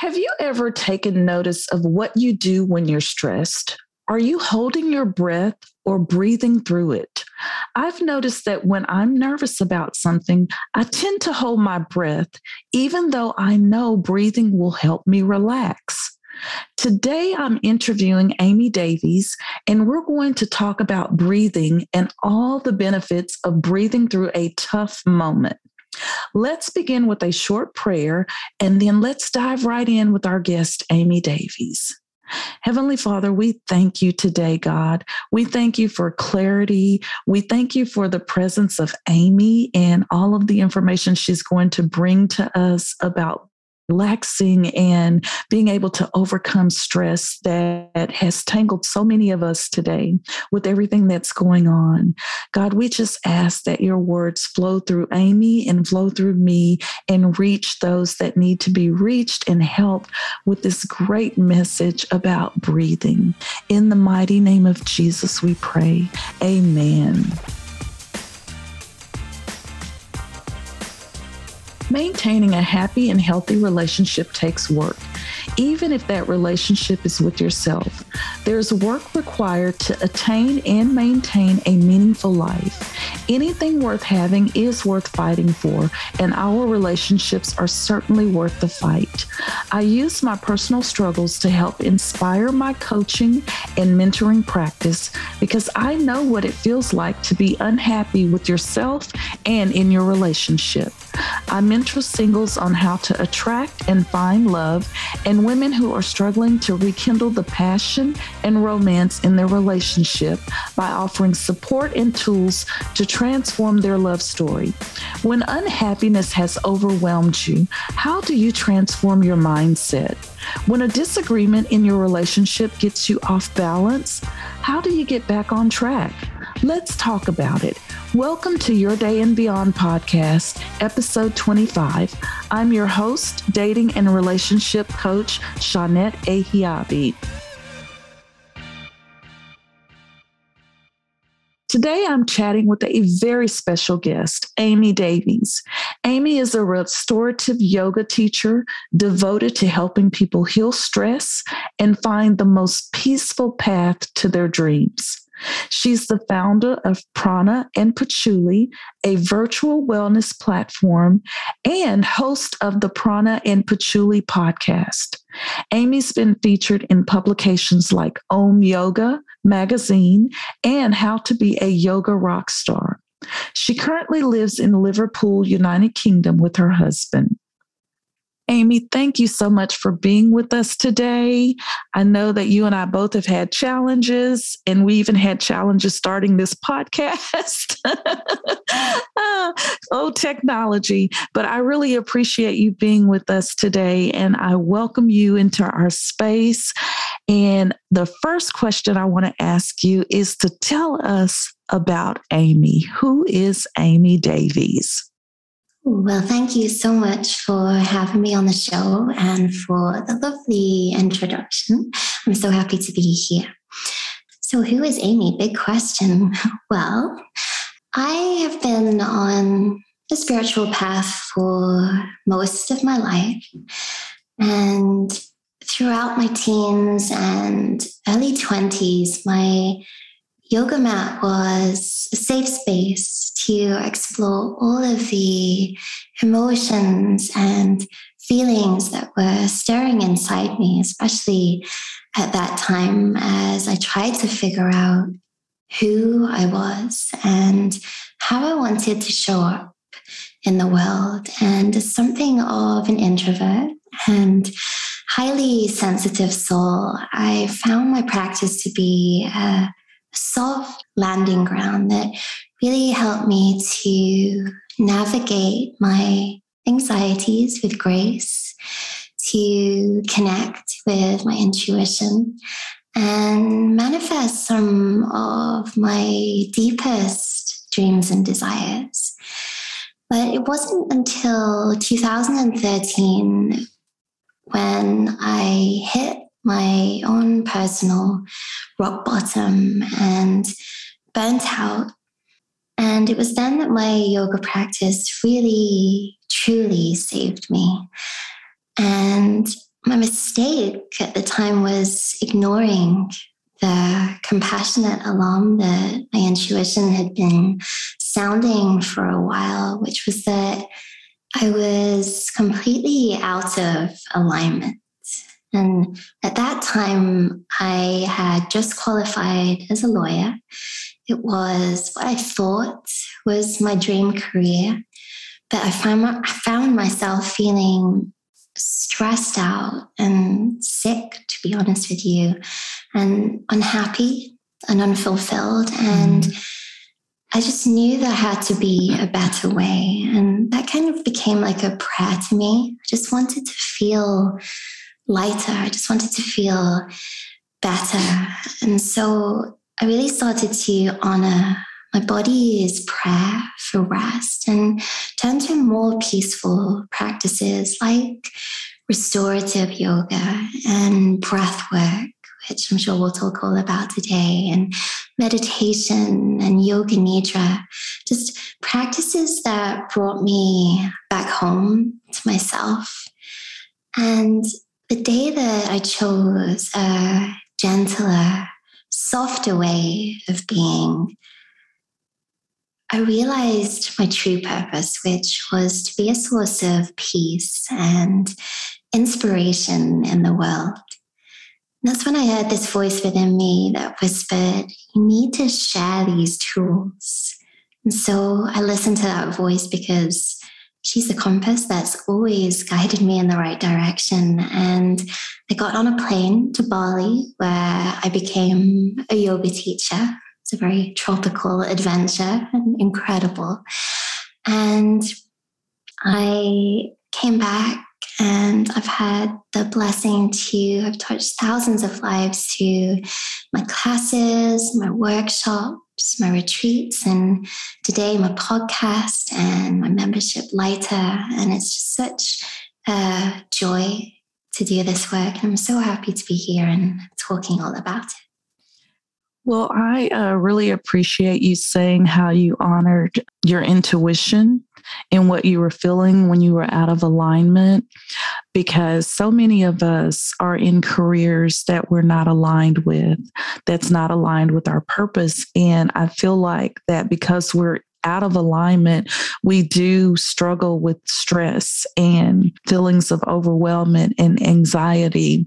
Have you ever taken notice of what you do when you're stressed? Are you holding your breath or breathing through it? I've noticed that when I'm nervous about something, I tend to hold my breath, even though I know breathing will help me relax. Today, I'm interviewing Amy Davies, and we're going to talk about breathing and all the benefits of breathing through a tough moment. Let's begin with a short prayer and then let's dive right in with our guest, Amy Davies. Heavenly Father, we thank you today, God. We thank you for clarity. We thank you for the presence of Amy and all of the information she's going to bring to us about relaxing and being able to overcome stress that has tangled so many of us today with everything that's going on. God, we just ask that your words flow through Amy and flow through me and reach those that need to be reached and help with this great message about breathing. In the mighty name of Jesus, we pray. Amen. Maintaining a happy and healthy relationship takes work, even if that relationship is with yourself. There's work required to attain and maintain a meaningful life. Anything worth having is worth fighting for, and our relationships are certainly worth the fight. I use my personal struggles to help inspire my coaching and mentoring practice because I know what it feels like to be unhappy with yourself and in your relationship. I mentor singles on how to attract and find love, and women who are struggling to rekindle the passion and romance in their relationship by offering support and tools to transform their love story. When unhappiness has overwhelmed you, how do you transform your mindset? When a disagreement in your relationship gets you off balance, how do you get back on track? Let's talk about it. Welcome to Your Day and Beyond podcast, episode 25. I'm your host, dating and relationship coach, Shawnette Ahiabi. Today, I'm chatting with a very special guest, Amy Davies. Amy is a restorative yoga teacher devoted to helping people heal stress and find the most peaceful path to their dreams. She's the founder of Prana and Patchouli, a virtual wellness platform, and host of the Prana and Patchouli podcast. Amy's been featured in publications like Om Yoga magazine and How to Be a Yoga Rock Star. She currently lives in Liverpool, United Kingdom, with her husband. Amy, thank you so much for being with us today. I know that you and I both have had challenges, and we even had challenges starting this podcast. oh, technology. But I really appreciate you being with us today, and I welcome you into our space. And the first question I want to ask you is to tell us about Amy. Who is Amy Davies? Well, thank you so much for having me on the show and for the lovely introduction. I'm so happy to be here. So, who is Amy? Big question. Well, I have been on a spiritual path for most of my life. And throughout my teens and early 20s, my yoga mat was a safe space to explore all of the emotions and feelings that were stirring inside me, especially at that time as I tried to figure out who I was and how I wanted to show up in the world. And as something of an introvert and highly sensitive soul, I found my practice to be a soft landing ground that really helped me to navigate my anxieties with grace, to connect with my intuition, and manifest some of my deepest dreams and desires. But it wasn't until 2013 when I hit my own personal rock bottom and burnt out. And it was then that my yoga practice really, truly saved me. And my mistake at the time was ignoring the compassionate alarm that my intuition had been sounding for a while, which was that I was completely out of alignment. And at that time, I had just qualified as a lawyer. It was what I thought was my dream career. But I found, I found myself feeling stressed out and sick, to be honest with you, and unhappy and unfulfilled. And mm. I just knew there had to be a better way. And that kind of became like a prayer to me. I just wanted to feel lighter. I just wanted to feel better. And so I really started to honor my body's prayer for rest and turn to more peaceful practices like restorative yoga and breath work, which I'm sure we'll talk all about today, and meditation and yoga nidra, just practices that brought me back home to myself. And the day that I chose a gentler, softer way of being, I realized my true purpose, which was to be a source of peace and inspiration in the world. And that's when I heard this voice within me that whispered, You need to share these tools. And so I listened to that voice because she's the compass that's always guided me in the right direction. And I got on a plane to Bali where I became a yoga teacher it's a very tropical adventure and incredible. And I came back and I've had the blessing to have touched thousands of lives through my classes, my workshops, my retreats, and today my podcast and my membership lighter. And it's just such a joy to do this work. And I'm so happy to be here and talking all about it. Well, I uh, really appreciate you saying how you honored your intuition and what you were feeling when you were out of alignment, because so many of us are in careers that we're not aligned with, that's not aligned with our purpose. And I feel like that because we're out of alignment, we do struggle with stress and feelings of overwhelmment and anxiety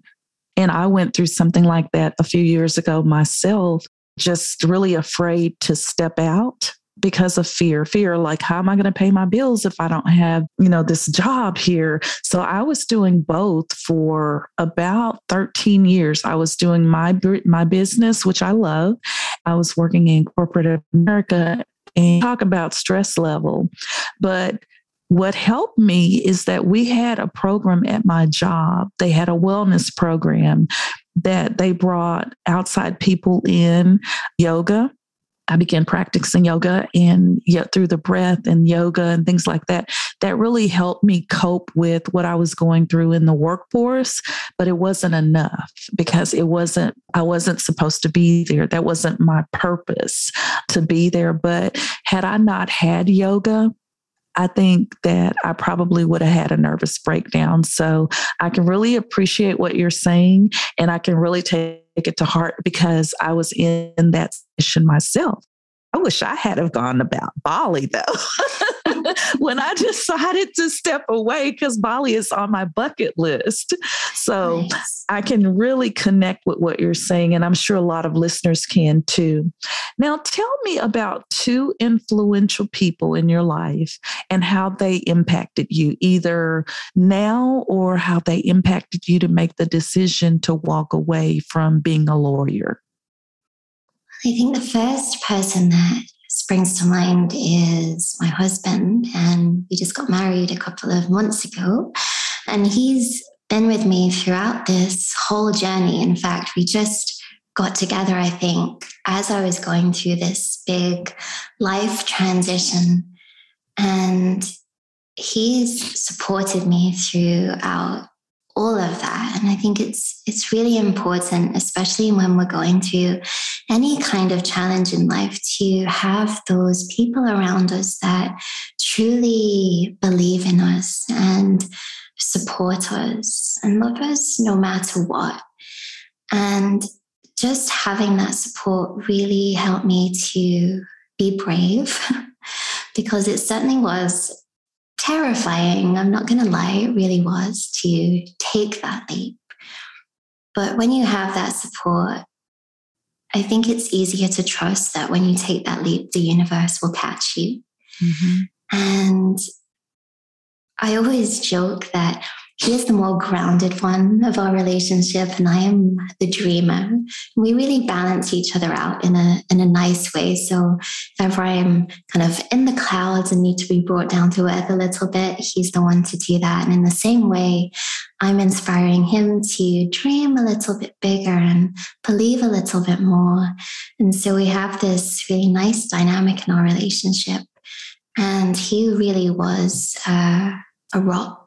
and I went through something like that a few years ago myself, just really afraid to step out because of fear fear like how am i going to pay my bills if i don't have you know this job here? So i was doing both for about 13 years. I was doing my my business which i love. I was working in corporate america and talk about stress level. But what helped me is that we had a program at my job. They had a wellness program that they brought outside people in yoga. I began practicing yoga and yet through the breath and yoga and things like that. That really helped me cope with what I was going through in the workforce, but it wasn't enough because it wasn't, I wasn't supposed to be there. That wasn't my purpose to be there. But had I not had yoga, I think that I probably would have had a nervous breakdown. So I can really appreciate what you're saying and I can really take it to heart because I was in that position myself. I wish I had have gone about Bali though. when I decided to step away because Bali is on my bucket list. So nice. I can really connect with what you're saying, and I'm sure a lot of listeners can too. Now, tell me about two influential people in your life and how they impacted you, either now or how they impacted you to make the decision to walk away from being a lawyer. I think the first person that springs to mind is my husband. And we just got married a couple of months ago. And he's been with me throughout this whole journey. In fact, we just got together, I think, as I was going through this big life transition. And he's supported me throughout all of that and i think it's it's really important especially when we're going through any kind of challenge in life to have those people around us that truly believe in us and support us and love us no matter what. And just having that support really helped me to be brave because it certainly was terrifying. I'm not going to lie, it really was to take that leap. But when you have that support, I think it's easier to trust that when you take that leap, the universe will catch you. Mm-hmm. And I always joke that he is the more grounded one of our relationship, and I am the dreamer. We really balance each other out in a in a nice way. So if ever I'm kind of in the clouds and need to be brought down to earth a little bit, he's the one to do that. And in the same way, I'm inspiring him to dream a little bit bigger and believe a little bit more. And so we have this really nice dynamic in our relationship. And he really was uh, a rock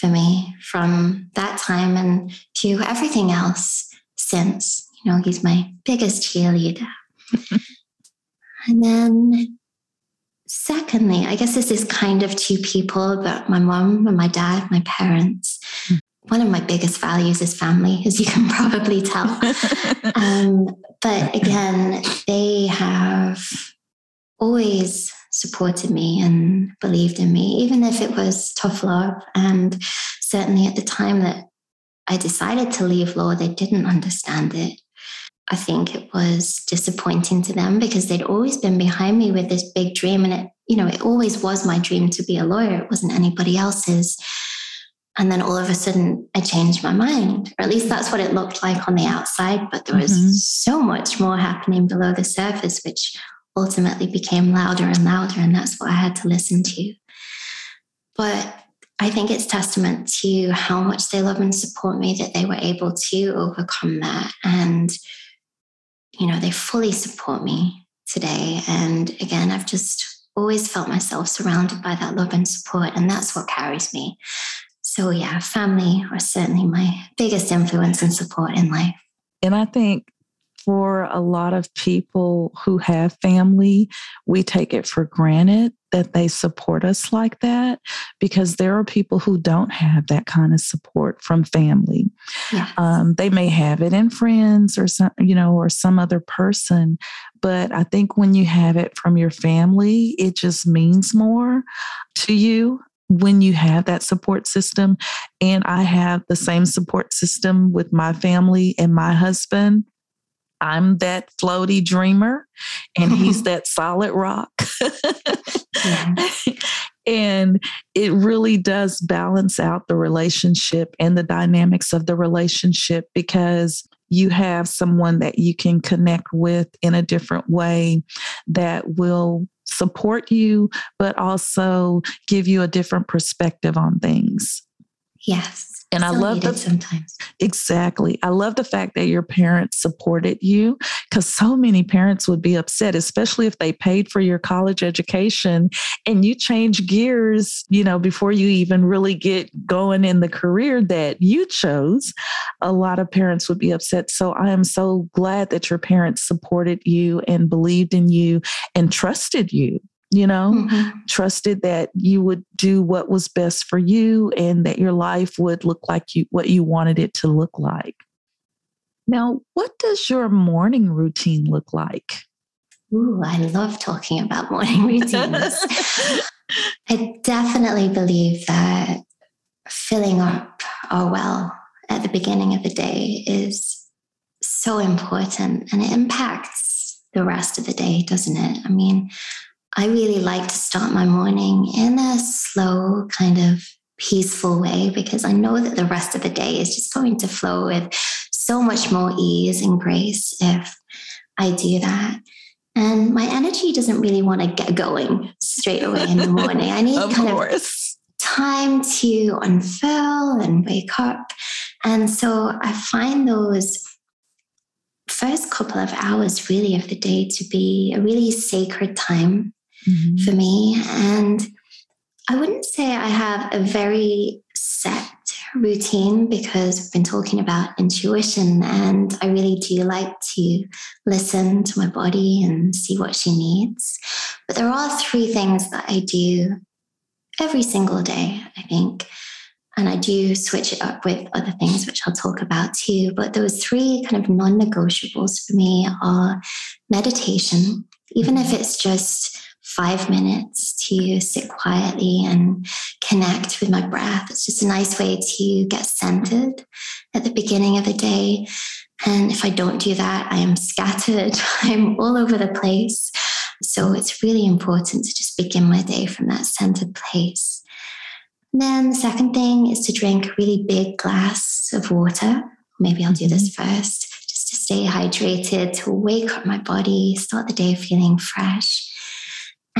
for me from that time and to everything else since. You know, he's my biggest cheerleader. and then, secondly, I guess this is kind of two people, but my mom and my dad, my parents. Mm. One of my biggest values is family, as you can probably tell. um, but again, they have always supported me and believed in me, even if it was tough love. And certainly at the time that I decided to leave law, they didn't understand it. I think it was disappointing to them because they'd always been behind me with this big dream. And it, you know, it always was my dream to be a lawyer. It wasn't anybody else's. And then all of a sudden, I changed my mind, or at least that's what it looked like on the outside. But there was mm-hmm. so much more happening below the surface, which ultimately became louder and louder. And that's what I had to listen to. But I think it's testament to how much they love and support me that they were able to overcome that. And, you know, they fully support me today. And again, I've just always felt myself surrounded by that love and support. And that's what carries me. So, yeah, family are certainly my biggest influence and support in life. And I think for a lot of people who have family, we take it for granted that they support us like that because there are people who don't have that kind of support from family. Yes. Um, they may have it in friends or some, you know, or some other person, but I think when you have it from your family, it just means more to you when you have that support system. And I have the same support system with my family and my husband. I'm that floaty dreamer and he's that solid rock. and it really does balance out the relationship and the dynamics of the relationship because you have someone that you can connect with in a different way that will support you, but also give you a different perspective on things. Yes. And I love that sometimes. Exactly. I love the fact that your parents supported you because so many parents would be upset, especially if they paid for your college education and you change gears, you know, before you even really get going in the career that you chose. A lot of parents would be upset. So I am so glad that your parents supported you and believed in you and trusted you you know, mm-hmm. trusted that you would do what was best for you and that your life would look like you what you wanted it to look like. Now, what does your morning routine look like? Ooh, I love talking about morning routines. I definitely believe that filling up our well at the beginning of the day is so important and it impacts the rest of the day, doesn't it? I mean, I really like to start my morning in a slow, kind of peaceful way because I know that the rest of the day is just going to flow with so much more ease and grace if I do that. And my energy doesn't really want to get going straight away in the morning. I need kind course. of time to unfurl and wake up. And so I find those first couple of hours really of the day to be a really sacred time mm-hmm. for me. And I wouldn't say I have a very set routine because we've been talking about intuition, and I really do like to listen to my body and see what she needs. But there are three things that I do every single day, I think. And I do switch it up with other things, which I'll talk about too. But those three kind of non negotiables for me are meditation, even if it's just five minutes to sit quietly and connect with my breath. It's just a nice way to get centered at the beginning of the day. And if I don't do that, I am scattered. I'm all over the place. So it's really important to just begin my day from that centered place. And then the second thing is to drink a really big glass of water. Maybe I'll do this mm-hmm. first, just to stay hydrated, to wake up my body, start the day feeling fresh.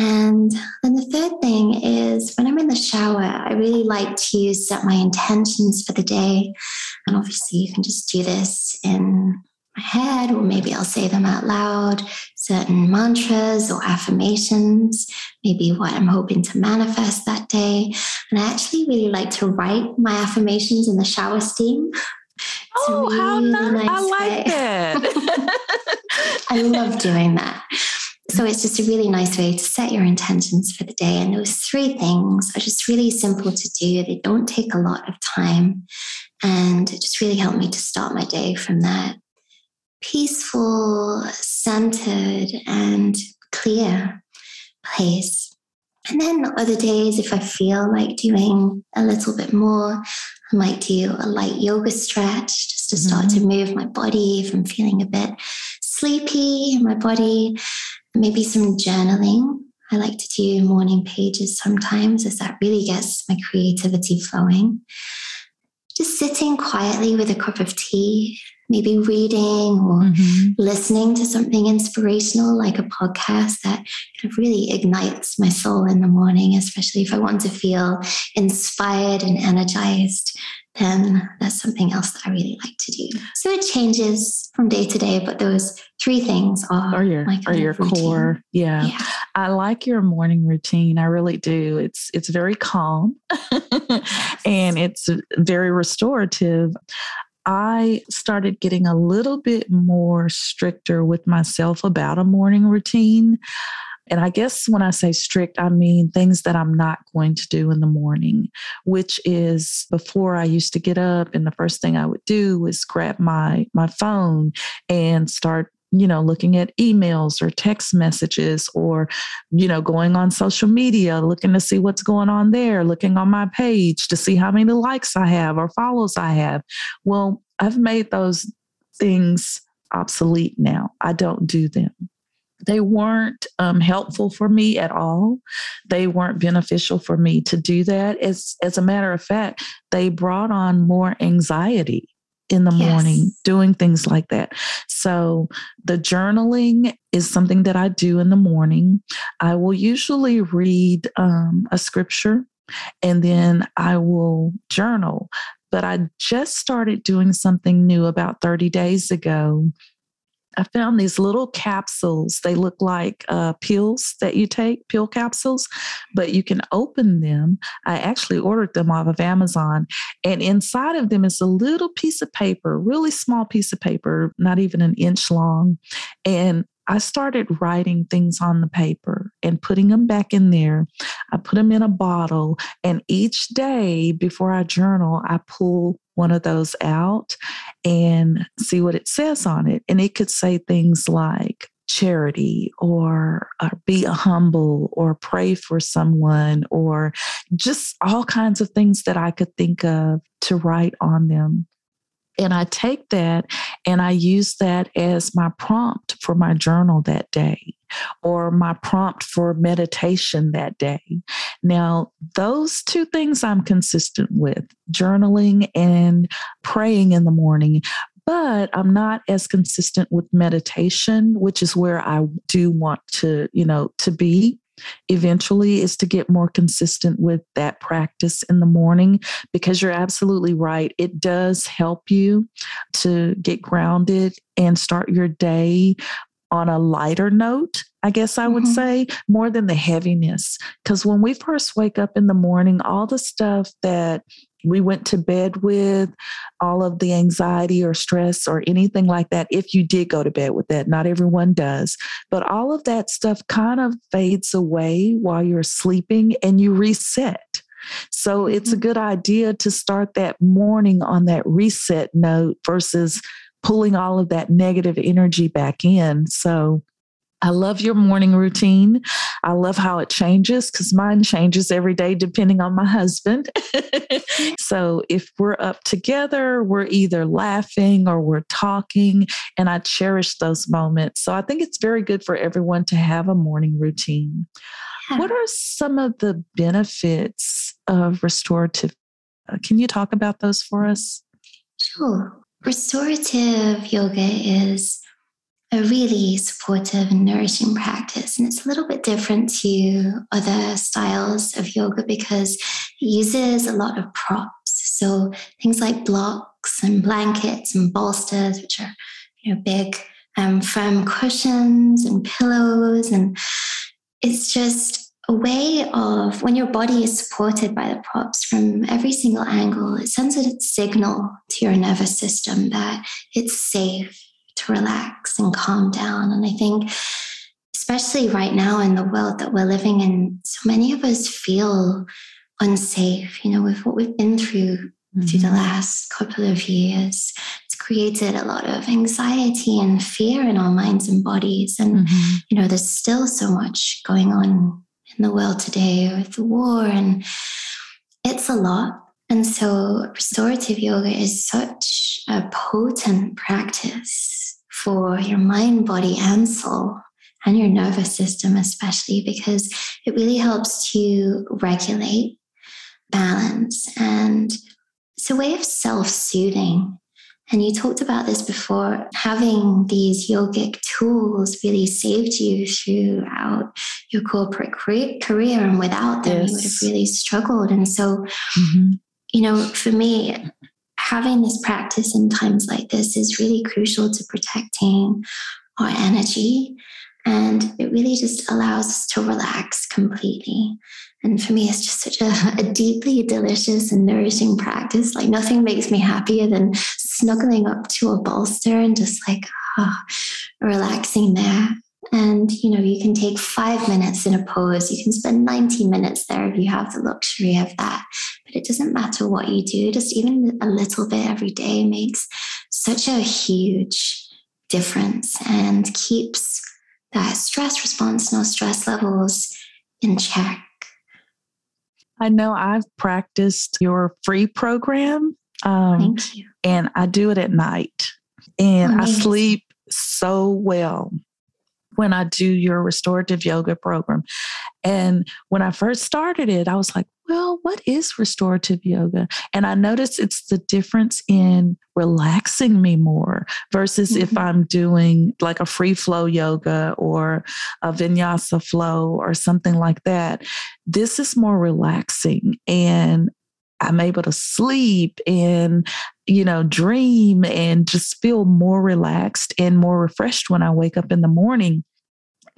And then the third thing is when I'm in the shower, I really like to set my intentions for the day. And obviously, you can just do this in my head, or maybe I'll say them out loud, certain mantras or affirmations, maybe what I'm hoping to manifest that day. And I actually really like to write my affirmations in the shower steam. oh, really how nice. nice I like that. I love doing that. So it's just a really nice way to set your intentions for the day. And those three things are just really simple to do. They don't take a lot of time. And it just really helped me to start my day from that peaceful, centered, and clear place. And then other days, if I feel like doing a little bit more, I might do a light yoga stretch just to start mm-hmm. to move my body if I'm feeling a bit sleepy in my body. Maybe some journaling. I like to do morning pages sometimes as that really gets my creativity flowing. Just sitting quietly with a cup of tea maybe reading or mm-hmm. listening to something inspirational like a podcast that kind of really ignites my soul in the morning, especially if I want to feel inspired and energized. Then that's something else that I really like to do. So it changes from day to day, but those three things are, are your are your core. Yeah. yeah. I like your morning routine. I really do. It's it's very calm and it's very restorative. I started getting a little bit more stricter with myself about a morning routine. And I guess when I say strict, I mean things that I'm not going to do in the morning, which is before I used to get up and the first thing I would do was grab my my phone and start you know, looking at emails or text messages or, you know, going on social media, looking to see what's going on there, looking on my page to see how many likes I have or follows I have. Well, I've made those things obsolete now. I don't do them. They weren't um, helpful for me at all. They weren't beneficial for me to do that. As, as a matter of fact, they brought on more anxiety in the yes. morning doing things like that. So the journaling is something that I do in the morning. I will usually read um, a scripture and then I will journal. But I just started doing something new about 30 days ago I found these little capsules. They look like uh, pills that you take, pill capsules, but you can open them. I actually ordered them off of Amazon, and inside of them is a little piece of paper, really small piece of paper, not even an inch long. And I started writing things on the paper and putting them back in there. I put them in a bottle, and each day before I journal, I pull one of those out and see what it says on it. And it could say things like, charity or uh, be humble or pray for someone or just all kinds of things that I could think of to write on them. And I take that and I use that as my prompt for my journal that day or my prompt for meditation that day. Now, those two things I'm consistent with journaling and praying in the morning. But I'm not as consistent with meditation, which is where I do want to, you know, to be eventually is to get more consistent with that practice in the morning because you're absolutely right. It does help you to get grounded and start your day on a lighter note, I guess I would mm-hmm. say, more than the heaviness. Because when we first wake up in the morning, all the stuff that we went to bed with, all of the anxiety or stress or anything like that, if you did go to bed with that, not everyone does, but all of that stuff kind of fades away while you're sleeping and you reset. So it's a mm-hmm. good idea to start that morning on that reset note versus pulling all of that negative energy back in. So I love your morning routine. I love how it changes because mine changes every day depending on my husband. so if we're up together, we're either laughing or we're talking, and I cherish those moments. So I think it's very good for everyone to have a morning routine. What are some of the benefits of restorative? Can you talk about those for us? Sure. Restorative yoga is a really supportive and nourishing practice. And it's a little bit different to other styles of yoga because it uses a lot of props. So things like blocks and blankets and bolsters, which are you know big um, firm cushions and pillows. And it's just a way of when your body is supported by the props from every single angle, it sends a signal to your nervous system that it's safe to relax and calm down. And I think, especially right now in the world that we're living in, so many of us feel unsafe, you know, with what we've been through mm-hmm. through the mm-hmm. last couple of years. It's created a lot of anxiety and fear in our minds and bodies. And, mm-hmm. you know, there's still so much going on in the world today with the war, and it's a lot. And so, restorative yoga is such a potent practice for your mind, body, and soul, and your nervous system, especially because it really helps to regulate, balance, and it's a way of self soothing. And you talked about this before. Having these yogic tools really saved you throughout your corporate career, and without them, yes. you would have really struggled. And so, mm-hmm. you know, for me, having this practice in times like this is really crucial to protecting our energy. And it really just allows us to relax completely. And for me, it's just such a, a, deeply delicious and nourishing practice. Like nothing makes me happier than snuggling up to a bolster and just like oh, relaxing there. And you know, you can take five minutes in a pose. You can spend 90 minutes there if you have the luxury of that. But it doesn't matter what you do, just even a little bit every day makes such a huge difference and keeps that stress response our stress levels in check. I know I've practiced your free program. Um, Thank you. And I do it at night. And Amazing. I sleep so well when I do your restorative yoga program. And when I first started it, I was like, well, what is restorative yoga? And I notice it's the difference in relaxing me more versus mm-hmm. if I'm doing like a free flow yoga or a vinyasa flow or something like that. This is more relaxing and I'm able to sleep and, you know, dream and just feel more relaxed and more refreshed when I wake up in the morning.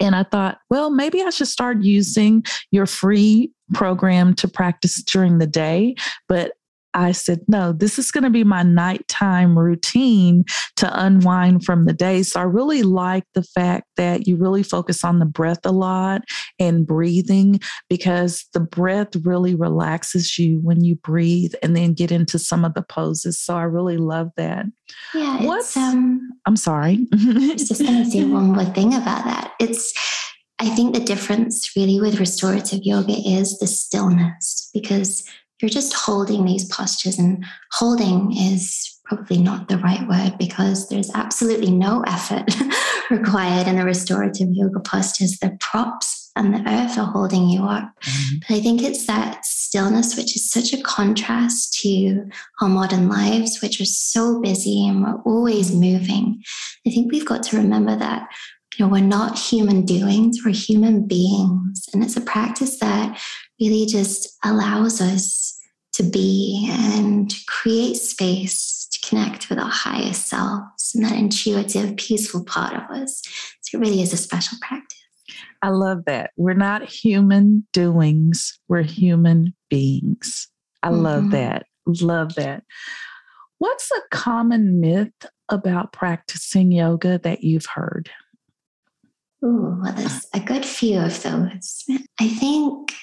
And I thought, well, maybe I should start using your free program to practice during the day. But I said, no, this is going to be my nighttime routine to unwind from the day. So I really like the fact that you really focus on the breath a lot and breathing because the breath really relaxes you when you breathe and then get into some of the poses. So I really love that. Yeah. What's, um, I'm sorry. I was just going to say one more thing about that. It's, I think the difference really with restorative yoga is the stillness because you're just holding these postures, and holding is probably not the right word because there's absolutely no effort required in the restorative yoga postures. The props and the earth are holding you up. Mm-hmm. But I think it's that stillness, which is such a contrast to our modern lives, which are so busy and we're always moving. I think we've got to remember that you know, we're not human doings, we're human beings. And it's a practice that really just allows us to be and create space to connect with our highest selves and that intuitive, peaceful part of us. So it really is a special practice. I love that. We're not human doings, we're human beings. I mm-hmm. love that. Love that. What's a common myth about practicing yoga that you've heard? Oh, well, there's a good few of those. I think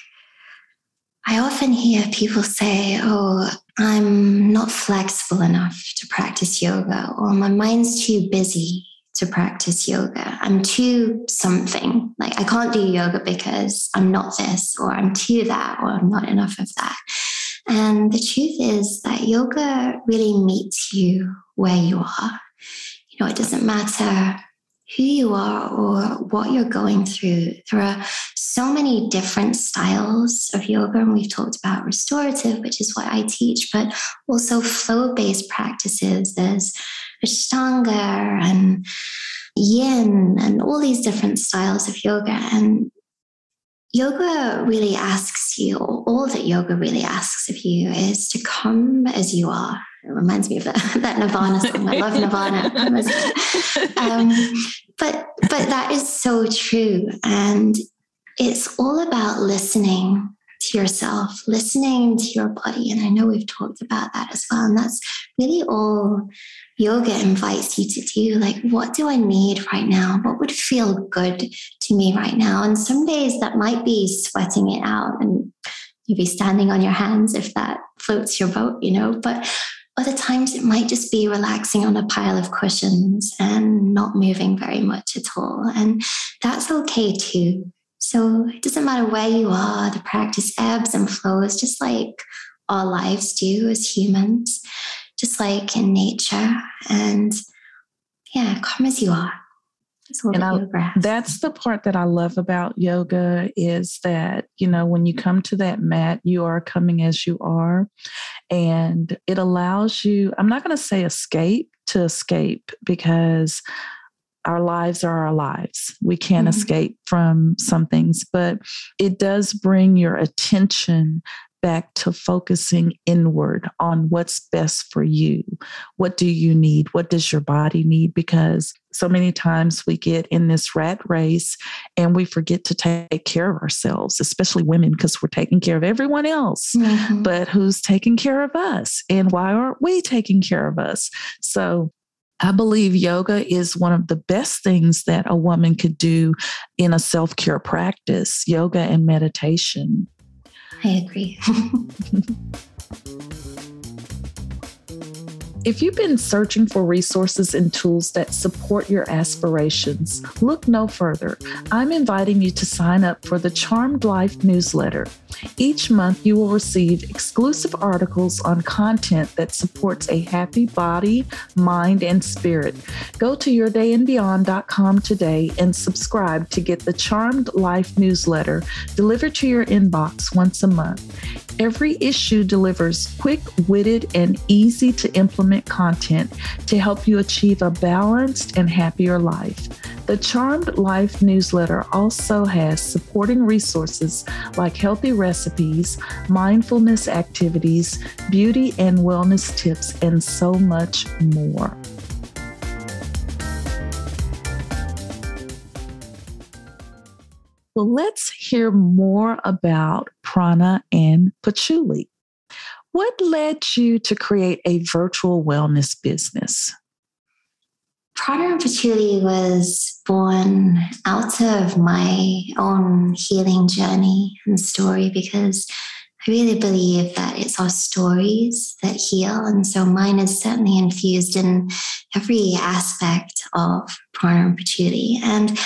I often hear people say, Oh, I'm not flexible enough to practice yoga, or my mind's too busy to practice yoga. I'm too something. Like I can't do yoga because I'm not this, or I'm too that, or I'm not enough of that. And the truth is that yoga really meets you where you are. You know, it doesn't matter who you are or what you're going through. There are so many different styles of yoga, and we've talked about restorative, which is what I teach, but also flow based practices. There's Ashtanga and Yin and all these different styles of yoga. And yoga really asks you, all that yoga really asks of you, is to come as you are. It reminds me of that, that Nirvana song. I love Nirvana. um, but but that is so true, and it's all about listening to yourself, listening to your body. And I know we've talked about that as well. And that's really all yoga invites you to do. Like, what do I need right now? What would feel good to me right now? And some days that might be sweating it out and you be standing on your hands if that floats your boat, you know. But other times it might just be relaxing on a pile of cushions and not moving very much at all. And that's okay too. So it doesn't matter where you are, the practice ebbs and flows, just like our lives do as humans, just like in nature. And yeah, come as you are. And I, that's the part that I love about yoga is that, you know, when you come to that mat, you are coming as you are. And it allows you, I'm not going to say escape to escape because our lives are our lives. We can't mm-hmm. escape from some things, but it does bring your attention back to focusing inward on what's best for you. What do you need? What does your body need? Because so many times we get in this rat race and we forget to take care of ourselves, especially women, because we're taking care of everyone else. Mm-hmm. But who's taking care of us? And why aren't we taking care of us? So I believe yoga is one of the best things that a woman could do in a self care practice yoga and meditation. I agree. If you've been searching for resources and tools that support your aspirations, look no further. I'm inviting you to sign up for the Charmed Life newsletter. Each month, you will receive exclusive articles on content that supports a happy body, mind, and spirit. Go to yourdayandbeyond.com today and subscribe to get the Charmed Life newsletter delivered to your inbox once a month. Every issue delivers quick witted and easy to implement content to help you achieve a balanced and happier life. The Charmed Life newsletter also has supporting resources like healthy recipes, mindfulness activities, beauty and wellness tips, and so much more. Well, let's hear more about prana and patchouli. What led you to create a virtual wellness business? Prana and Patchouli was born out of my own healing journey and story because I really believe that it's our stories that heal. And so mine is certainly infused in every aspect of Prana and Patchouli. And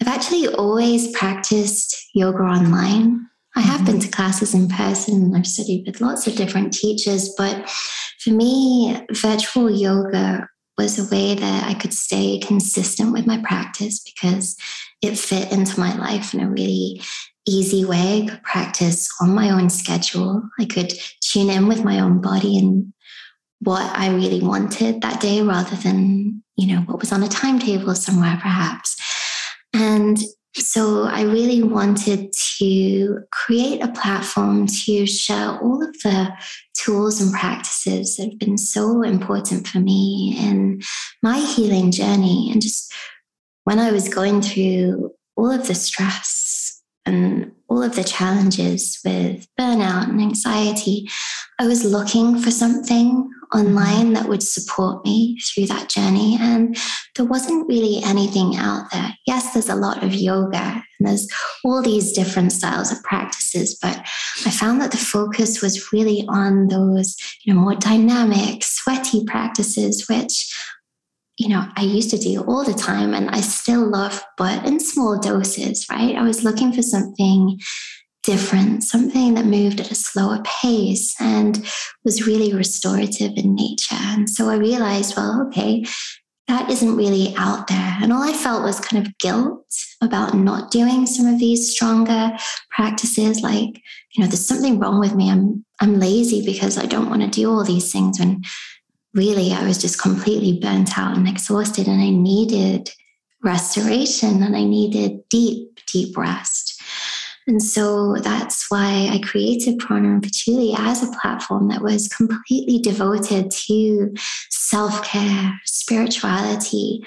I've actually always practiced yoga online. I have mm-hmm. been to classes in person. And I've studied with lots of different teachers, but for me, virtual yoga was a way that I could stay consistent with my practice because it fit into my life in a really easy way. I could practice on my own schedule. I could tune in with my own body and what I really wanted that day rather than, you know, what was on a timetable somewhere perhaps. And so I really wanted to create a platform to share all of the tools and practices that have been so important for me in my healing journey. And just when I was going through all of the stress and all of the challenges with burnout and anxiety, I was looking for something online mm-hmm. that would support me through that journey. And there wasn't really anything out there. Yes, there's a lot of yoga and And there's all these different styles of practices, but I found that the focus was really on those, you know, more dynamic, sweaty practices, which you know, I used to do all the time and I still love, but in small doses, right? I was looking for something different, something that moved at a slower pace and was really restorative in nature. And so I realized, well, okay, that isn't really out there. And all I felt was kind of guilt about not doing some of these stronger practices. Like, you know, there's something wrong with me. I'm I'm lazy because I don't want to do all these things when really I was just completely burnt out and exhausted and I needed restoration and I needed deep, deep rest. And so that's why I created Prana and Patchouli as a platform that was completely devoted to self care, spirituality,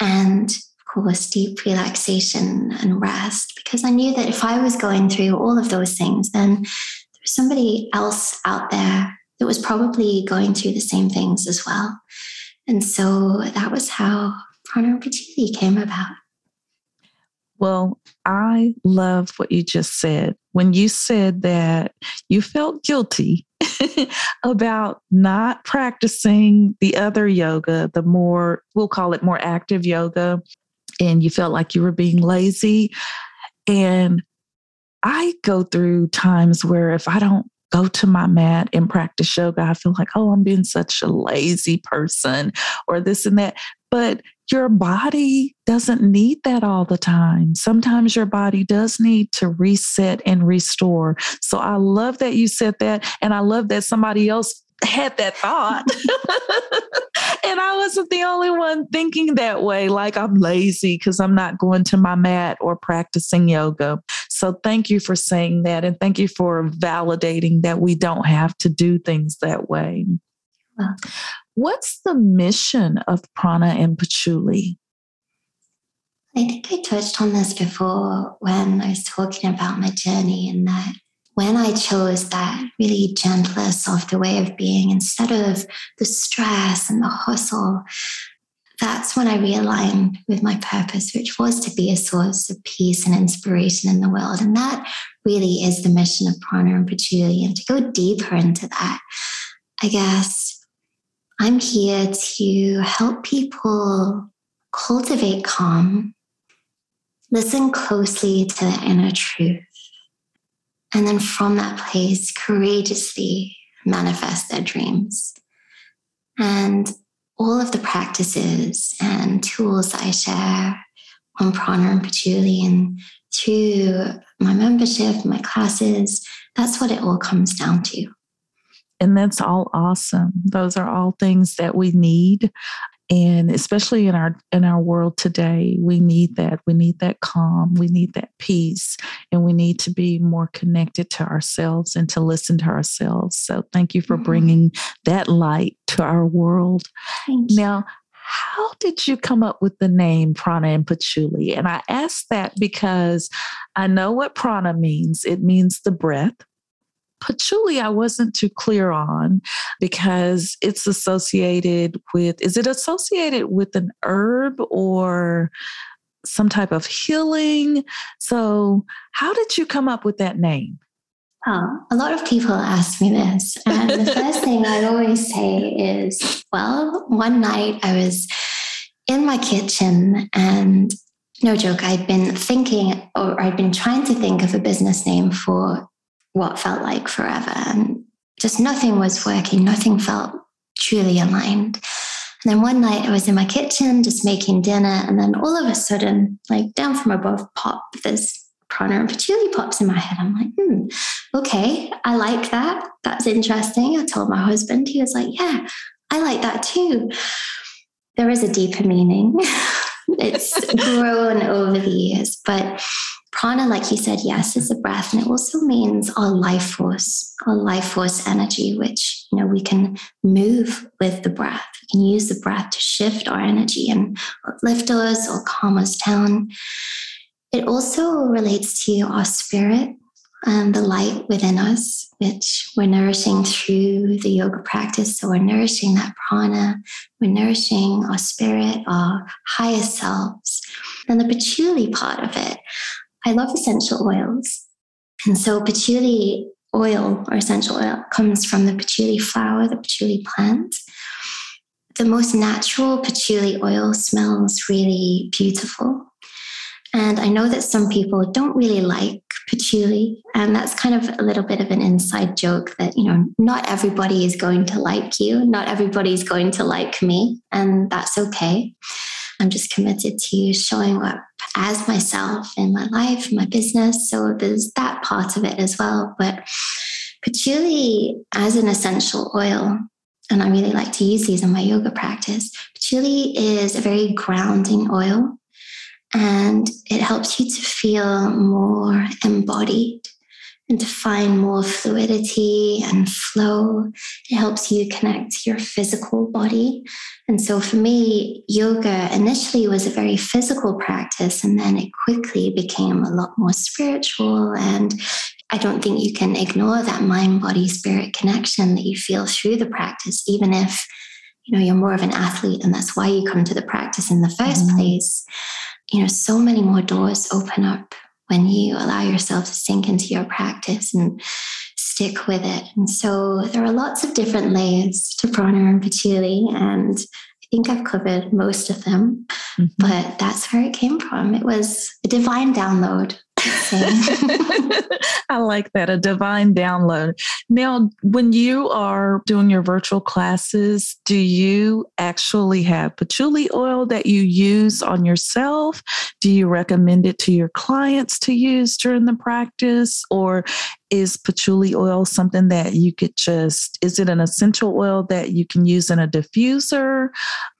and of course, deep relaxation and rest. Because I knew that if I was going through all of those things, then there was somebody else out there that was probably going through the same things as well. And so that was how Prana and Patchouli came about. Well, I love what you just said. When you said that you felt guilty about not practicing the other yoga, the more, we'll call it more active yoga, and you felt like you were being lazy. And I go through times where if I don't go to my mat and practice yoga, I feel like, oh, I'm being such a lazy person or this and that. But your body doesn't need that all the time. Sometimes your body does need to reset and restore. So I love that you said that. And I love that somebody else had that thought. and I wasn't the only one thinking that way, like I'm lazy because I'm not going to my mat or practicing yoga. So thank you for saying that. And thank you for validating that we don't have to do things that way. What's the mission of Prana and Patchouli? I think I touched on this before when I was talking about my journey, and that when I chose that really gentler, softer way of being instead of the stress and the hustle, that's when I realigned with my purpose, which was to be a source of peace and inspiration in the world. And that really is the mission of Prana and Patchouli. And to go deeper into that, I guess I'm here to help people cultivate calm, listen closely to the inner truth, and then from that place, courageously manifest their dreams. And all of the practices and tools I share on Prana and Patchouli and through my membership, my classes, that's what it all comes down to and that's all awesome. Those are all things that we need. And especially in our in our world today we need that. We need that calm. We need that peace. And we need to be more connected to ourselves and to listen to ourselves. So thank you for mm-hmm. bringing that light to our world. Now how did you come up with the name prana and patchouli? And i ask that because i know what prana means. It means the breath patchouli I wasn't too clear on because it's associated with, is it associated with an herb or some type of healing? So, how did you come up with that name? Oh, a lot of people ask me this. And the first thing I always say is, well, one night I was in my kitchen and no joke, I'd been thinking or I'd been trying to think of a business name for what felt like forever. And just nothing was working, nothing felt truly aligned. And then one night I was in my kitchen just making dinner, and then all of a sudden, like down from above, pop this prana and patchouli pops in my head. I'm like, hmm, okay, I like that. That's interesting. I told my husband, he was like, yeah, I like that too. There is a deeper meaning. it's grown over the years, but Prana, like you said, yes, is a breath, and it also means our life force, our life force energy, which you know we can move with the breath. We can use the breath to shift our energy and lift us or calm us down. It also relates to our spirit and the light within us, which we're nourishing through the yoga practice. So we're nourishing that prana, we're nourishing our spirit, our higher selves. And the patchouli part of it I love essential oils. And so patchouli oil or essential oil comes from the patchouli flower, the patchouli plant. The most natural patchouli oil smells really beautiful. And I know that some people don't really like patchouli. And that's kind of a little bit of an inside joke that, you know, not everybody is going to like you. Not everybody is going to like me. And that's okay. I'm just committed to showing up as myself in my life, my business. So there's that part of it as well. But patchouli as an essential oil, and I really like to use these in my yoga practice, patchouli is a very grounding oil and it helps you to feel more embodied and to find more fluidity and flow. It helps you connect your physical body. And so for me, yoga initially was a very physical practice, and then it quickly became a lot more spiritual. And I don't think you can ignore that mind body spirit connection that you feel through the practice, even if you know you're more of an athlete and that's why you come to the practice in the 1st mm-hmm. place you know, so many more doors open up when you allow yourself to sink into your practice and stick with it. And so there are lots of different layers to prana and patchouli, and I think I've covered most of them, mm-hmm. but that's where it came from. It was a divine download I like that, a divine download. Now, when you are doing your virtual classes, do you actually have patchouli oil that you use on yourself? Do you recommend it to your clients to use during the practice? Or is patchouli oil something that you could just, is it an essential oil that you can use in a diffuser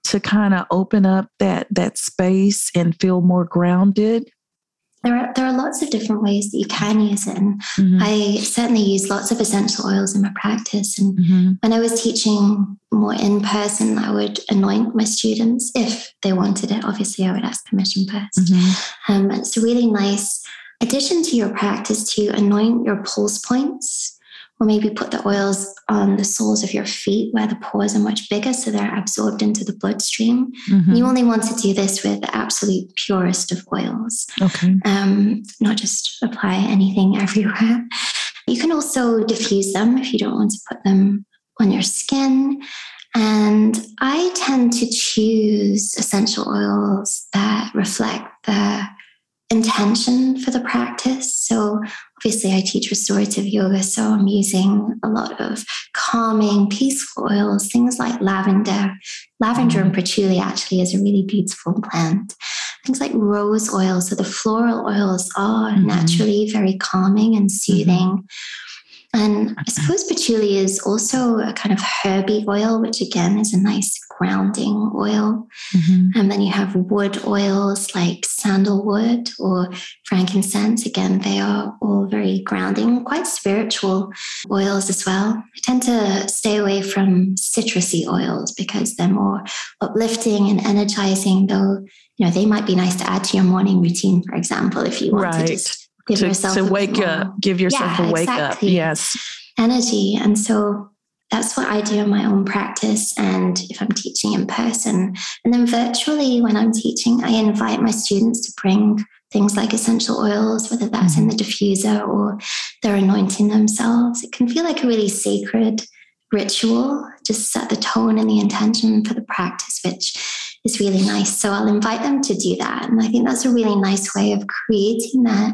to kind of open up that, that space and feel more grounded? There are there are lots of different ways that you can use it. And mm-hmm. I certainly use lots of essential oils in my practice. And mm-hmm. when I was teaching more in person, I would anoint my students if they wanted it. Obviously, I would ask permission 1st mm-hmm. um, it's a really nice addition to your practice to anoint your pulse points or maybe put the oils on the soles of your feet where the pores are much bigger so they're absorbed into the bloodstream. Mm-hmm. You only want to do this with the absolute purest of oils. Okay. Um, not just apply anything everywhere. You can also diffuse them if you don't want to put them on your skin. And I tend to choose essential oils that reflect the intention for the practice. So, obviously, I teach restorative yoga, so I'm using a lot of calming, peaceful oils, things like lavender. Lavender and mm-hmm. patchouli actually is a really beautiful plant. Things like rose oil. So, the floral oils are mm-hmm. naturally very calming and soothing. Mm-hmm. And I suppose patchouli is also a kind of herby oil, which again is a nice grounding oil. Mm-hmm. And then you have wood oils like sandalwood or frankincense. Again, they are all very grounding, quite spiritual oils as well. I tend to stay away from citrusy oils because they're more uplifting and energizing, though, you know, they might be nice to add to your morning routine, for example, if you want right. to just give to, yourself to wake up, give yourself yeah, a wake exactly. up. Yes. Energy. And so that's what I do in my own practice. And if I'm teaching in person, and then virtually when I'm teaching, I invite my students to bring things like essential oils, whether that's in mm-hmm. the diffuser or they're anointing themselves. It can feel like a really sacred ritual, just set the tone and the intention for the practice, which is really nice. So I'll invite them to do that. And I think that's a really nice way of creating that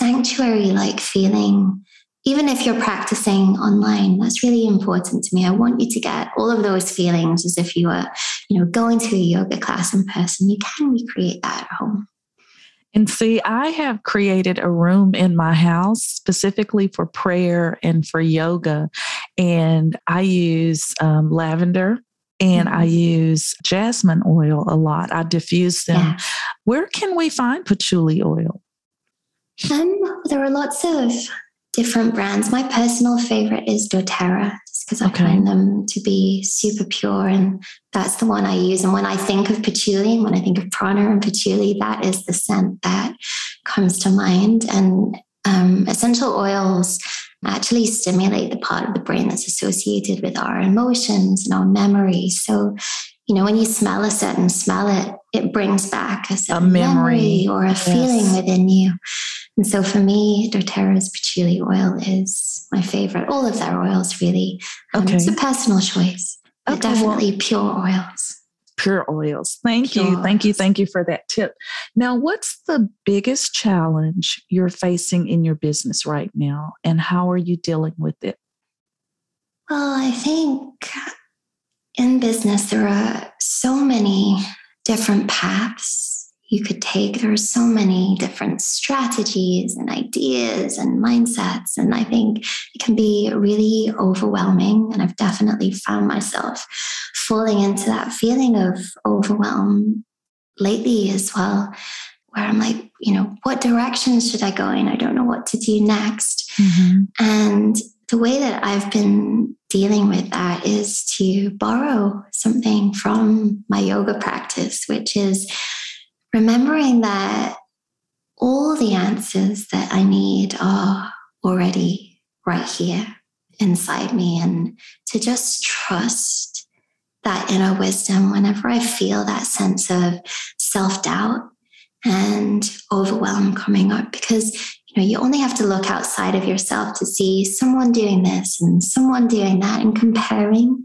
sanctuary like feeling even if you're practicing online that's really important to me i want you to get all of those feelings as if you were you know going to a yoga class in person you can recreate that at home and see, I have created a room in my house specifically for prayer and for yoga. And I use um, lavender and mm-hmm. I use jasmine oil a lot. I diffuse them. Yeah. Where can we find patchouli oil? Um, there are lots of different brands. My personal favorite is doTERRA, just because okay. I find them to be super pure, and that's the one I use. And when I think of patchouli, and when I think of prana and patchouli, that is the scent that comes to mind. And um, essential oils actually stimulate the part of the brain that's associated with our emotions and our memories. So you know, when you smell a certain smell, it it brings back a, a memory. memory. or a yes. feeling within you. And so for me, doTERRA's patchouli oil is my favorite. All of their oils, really. Um, okay. It's a personal choice, but okay, definitely well, pure oils. Pure oils. Thank pure you. Thank you. Thank you for that tip. Now, what's the biggest challenge you're facing in your business right now, and how are you dealing with it? Well, I think in business, there are so many different paths you could take. There are so many different strategies and ideas and mindsets. And I think it can be really overwhelming. And I've definitely found myself falling into that feeling of overwhelm lately as well, where I'm like, you know, what direction should I go in? I don't know what to do next. Mm-hmm. And the way that I've been dealing with that is to borrow something from my yoga practice, which is remembering that all the answers that I need are already right here inside me, and to just trust that inner wisdom whenever I feel that sense of self doubt and overwhelm coming up because you know you only have to look outside of yourself to see someone doing this and someone doing that and comparing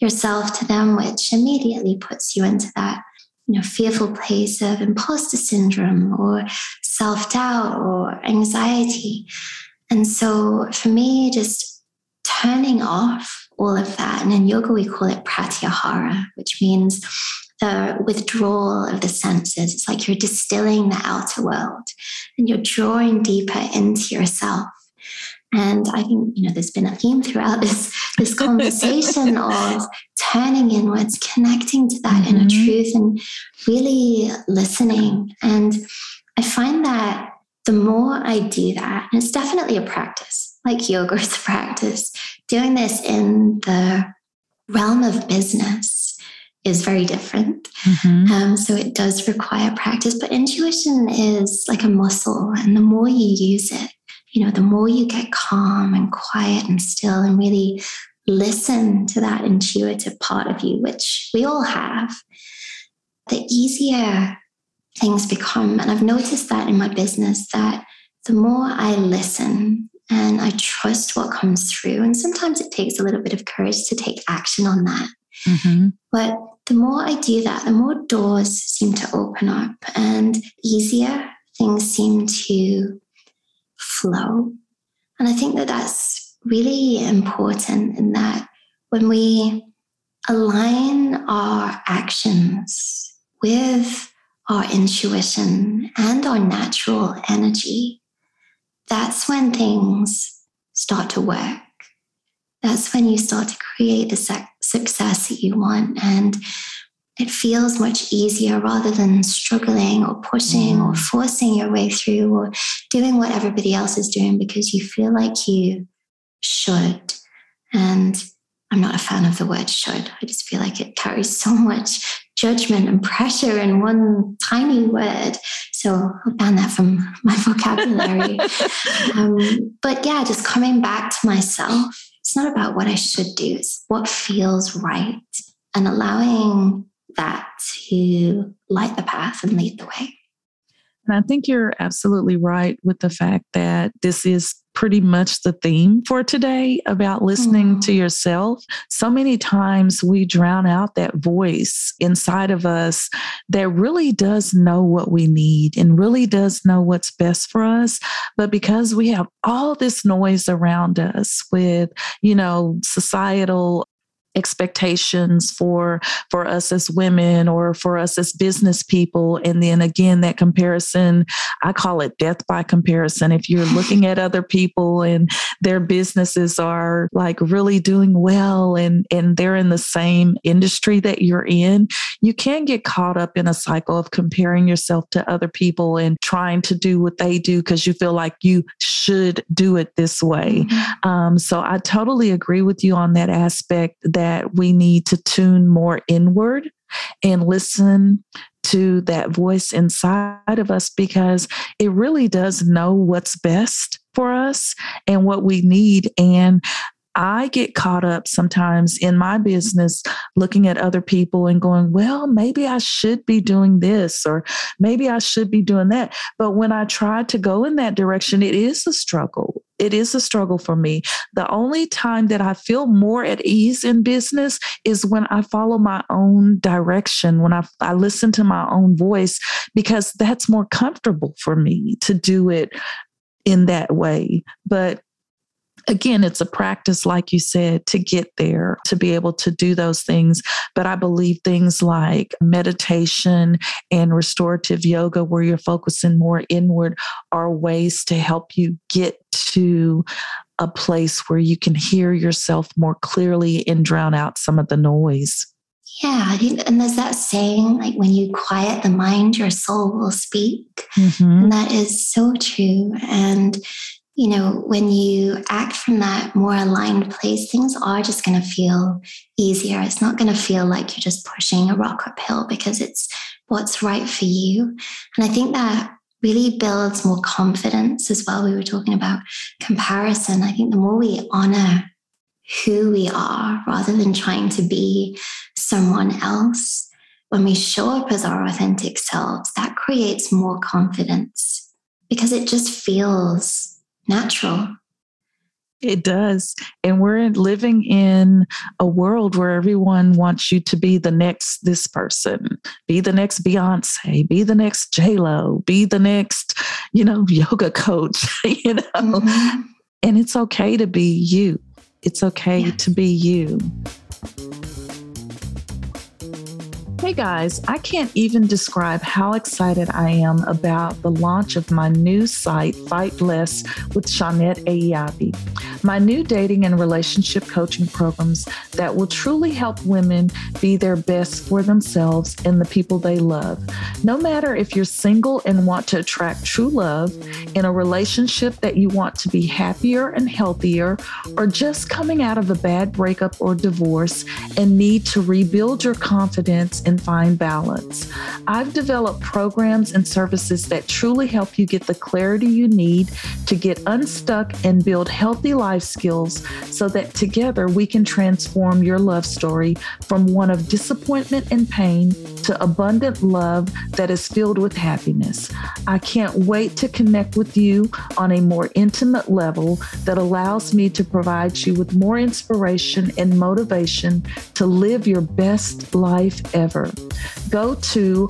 yourself to them which immediately puts you into that you know fearful place of imposter syndrome or self-doubt or anxiety and so for me just turning off all of that and in yoga we call it pratyahara which means the withdrawal of the senses. It's like you're distilling the outer world and you're drawing deeper into yourself. And I think, you know, there's been a theme throughout this, this conversation of turning inwards, connecting to that mm-hmm. inner truth and really listening. And I find that the more I do that, and it's definitely a practice, like yoga is a practice, doing this in the realm of business is very different. Mm-hmm. Um, so it does require practice, but intuition is like a muscle. And the more you use it, you know, the more you get calm and quiet and still and really listen to that intuitive part of you, which we all have, the easier things become. And I've noticed that in my business that the more I listen and I trust what comes through, and sometimes it takes a little bit of courage to take action on that. Mm-hmm. But the more I do that, the more doors seem to open up and easier things seem to flow. And I think that that's really important in that when we align our actions with our intuition and our natural energy, that's when things start to work. That's when you start to create the success that you want. And it feels much easier rather than struggling or pushing mm. or forcing your way through or doing what everybody else is doing because you feel like you should. And I'm not a fan of the word should. I just feel like it carries so much judgment and pressure in one tiny word. So I'll ban that from my vocabulary. um, but yeah, just coming back to myself it's not about what I should do, it's what feels right and allowing that to light the path and lead the way. And I think you're absolutely right with the fact that this is pretty much the theme for today about listening mm. to yourself. So many times we drown out that voice inside of us that really does know what we need and really does know what's best for us. But because we have all this noise around us with, you know, societal expectations for for us as women or for us as business people. And then again that comparison i call it death by comparison. If you're looking at other people and their businesses are like really doing well and and they're in the same industry that you're in you can get caught up in a cycle of comparing yourself to other people and trying to do what they do because you feel like you should do it this way. Mm-hmm. um, so i totally agree with you on that aspect that we need to tune more inward and listen to that voice inside of us because it really does know what's best for us and what we need. And I get caught up sometimes in my business looking at other people and going, well, maybe I should be doing this or maybe I should be doing that. But when I try to go in that direction, it is a struggle. It is a struggle for me. The only time that I feel more at ease in business is when I follow my own direction, when I, I listen to my own voice, because that's more comfortable for me to do it in that way. But again, it's a practice, like you said, to get there, to be able to do those things. But I believe things like meditation and restorative yoga, where you're focusing more inward, are ways to help you get to a place where you can hear yourself more clearly and drown out some of the noise. Yeah, and there's that saying, like when you quiet the mind, your soul will speak. Mm-hmm. And that is so true. And, you know, when you act from that more aligned place, things are just going to feel easier. It's not going to feel like you're just pushing a rock uphill because it's what's right for you. And I think that really builds more confidence as well. We were talking about comparison. I think the more we honor who we are rather than trying to be someone else, when we show up as our authentic selves, that creates more confidence because it just feels natural. It does. And we're living in a world where everyone wants you to be the next this person, be the next Beyonce, be the next J-Lo, be the next, you know, yoga coach, you know. Mm-hmm. And it's okay to be you. It's okay yeah. to be you. Hey guys, I can't even describe how excited I am about the launch of my new site, Fight Less with Shawnette Ayabi. My new dating and relationship coaching programs that will truly help women be their best for themselves and the people they love. No matter if you're single and want to attract true love, in a relationship that you want to be happier and healthier, or just coming out of a bad breakup or divorce and need to rebuild your confidence and find balance. I've developed programs and services that truly help you get the clarity you need to get unstuck and build healthy life skills so that together we can transform your love story from one of disappointment and pain to abundant love that is filled with happiness. I can't wait to connect with you on a more intimate level that allows me to provide you with more inspiration and motivation to live your best life ever. Go to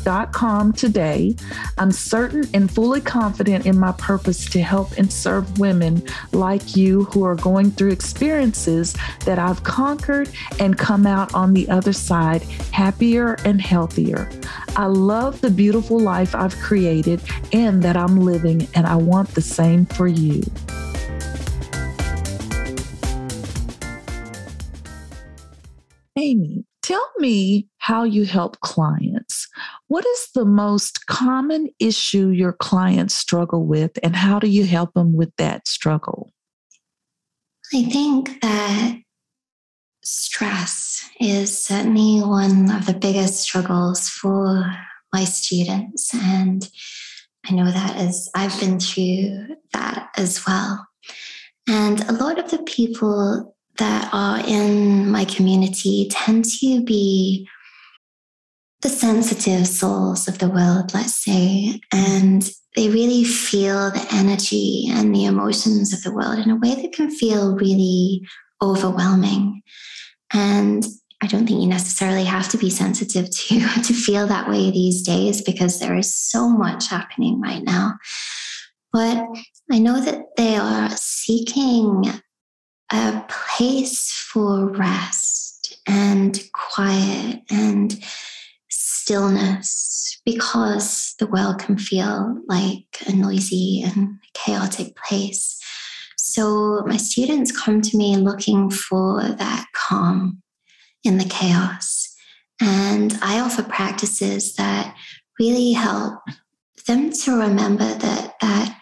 fight-less.com today. I'm certain and fully confident in my purpose to help and serve women like you who are going through experiences that I've conquered and come out on the other side happier and healthier. I love the beautiful life I've created and that I'm living, and I want the same for you. Amy, tell me how you help clients. What is the most common issue your clients struggle with, and how do you help them with that struggle? I think that stress is certainly one of the biggest struggles for my students. And I know that as I've been through that as well. And a lot of the people that are in my community tend to be the sensitive souls of the world, let's say, and they really feel the energy and the emotions of the world in a way that can feel really overwhelming. And I don't think you necessarily have to be sensitive to, to feel that way these days because there is so much happening right now. But I know that they are seeking a place for rest and quiet and stillness because the world can feel like a noisy and chaotic place. So, my students come to me looking for that calm in the chaos. And I offer practices that really help them to remember that that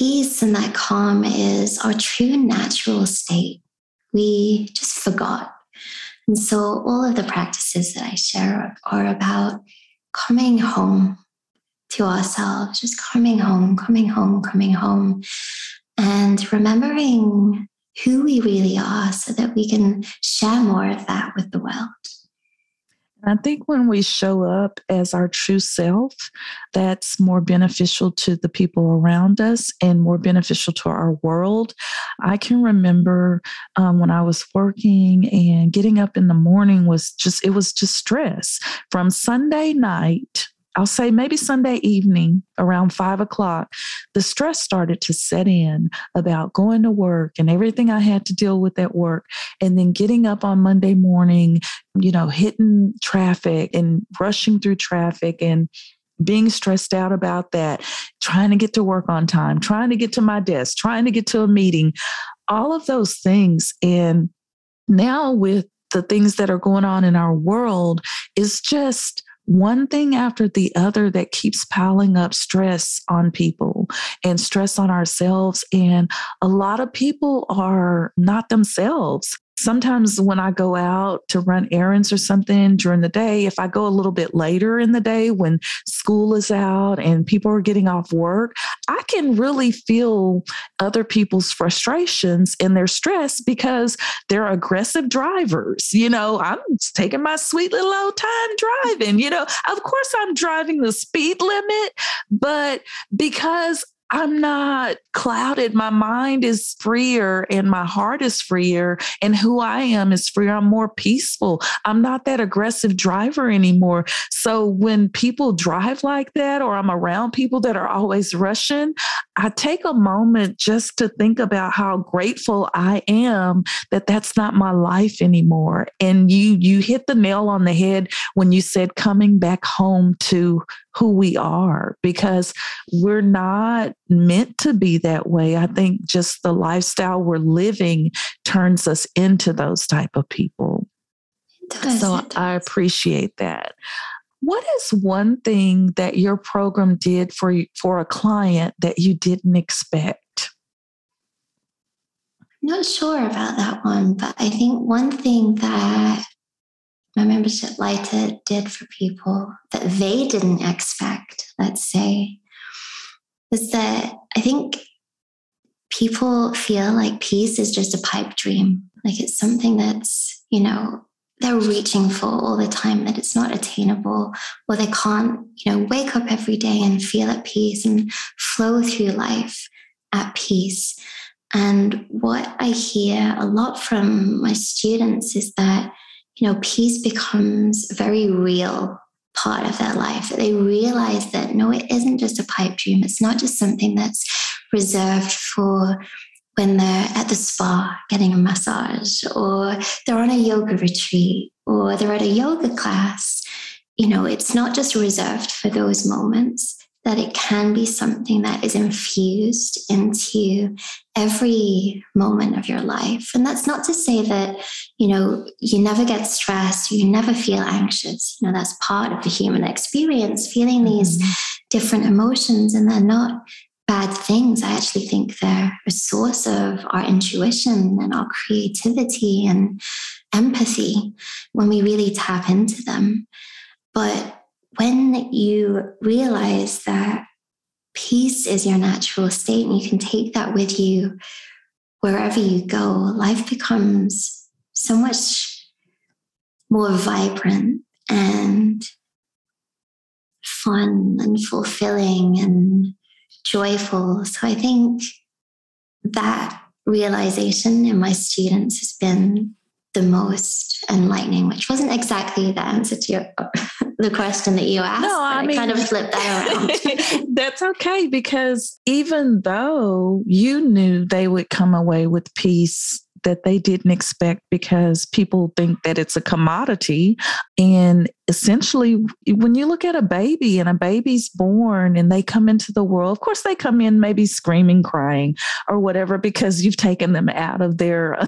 peace and that calm is our true natural state. We just forgot. And so all of the practices that I share are about coming home to ourselves, just coming home, coming home, coming home. and remembering who we really are so that we can share more of that with the world. I think when we show up as our true self, that's more beneficial to the people around us and more beneficial to our world. I can remember um, when I was working and getting up in the morning was just, it was just stress. From Sunday night I'll say maybe Sunday evening around five o'clock, the stress started to set in about going to work and everything I had to deal with at work. And then getting up on Monday morning, you know, hitting traffic and rushing through traffic and being stressed out about that, trying to get to work on time, trying to get to my desk, trying to get to a meeting, all of those things. And now with the things that are going on in our world is just one thing after the other that keeps piling up stress on people and stress on ourselves. And a lot of people are not themselves sometimes when I go out to run errands or something during the day, if I go a little bit later in the day when school is out and people are getting off work, I can really feel other people's frustrations and their stress because they're aggressive drivers. You know, I'm taking my sweet little old time driving. You know, of course, I'm driving the speed limit, but because I'm not clouded. My mind is freer and my heart is freer, and who I am is freer. I'm more peaceful. I'm not that aggressive driver anymore. So when people drive like that, or I'm around people that are always rushing, I take a moment just to think about how grateful I am that that's not my life anymore. And you you hit the nail on the head when you said coming back home to who we are because we're not meant to be that way. I think just the lifestyle we're living turns us into those type of people. so I appreciate that. What is one thing that your program did for you, for a client that you didn't expect? I'm not sure about that one, but I think one thing that my membership lighter did for people that they didn't expect, let's say, is that I think people feel like peace is just a pipe dream. Like it's something that's, you know, they're reaching for all the time, that it's not attainable, or they can't, you know, wake up every day and feel at peace and flow through life at peace. And what I hear a lot from my students is that you know, peace becomes a very real part of their life. They realize that no, it isn't just a pipe dream. It's not just something that's reserved for when they're at the spa getting a massage, or they're on a yoga retreat, or they're at a yoga class. You know, it's not just reserved for those moments that it can be something that is infused into every moment of your life. And that's not to say that, you know, you never get stressed, you never feel anxious. You know, that's part of the human experience, feeling these mm-hmm. different emotions, and they're not bad things. I actually think they're a source of our intuition and our creativity and empathy when we really tap into them. But when you realize that peace is your natural state and you can take that with you wherever you go, life becomes so much more vibrant and fun and fulfilling and joyful. So I think that realization in my students has been the most enlightening, which wasn't exactly the answer to your, the question that you asked. No, I, mean, kind of flipped that around. that's okay because even though you knew they would come away with peace that they didn't expect because people think that it's a commodity. And essentially, when you look at a baby and a baby's born and they come into the world, of course, they come in maybe screaming, crying, or whatever, because you've taken them out of their,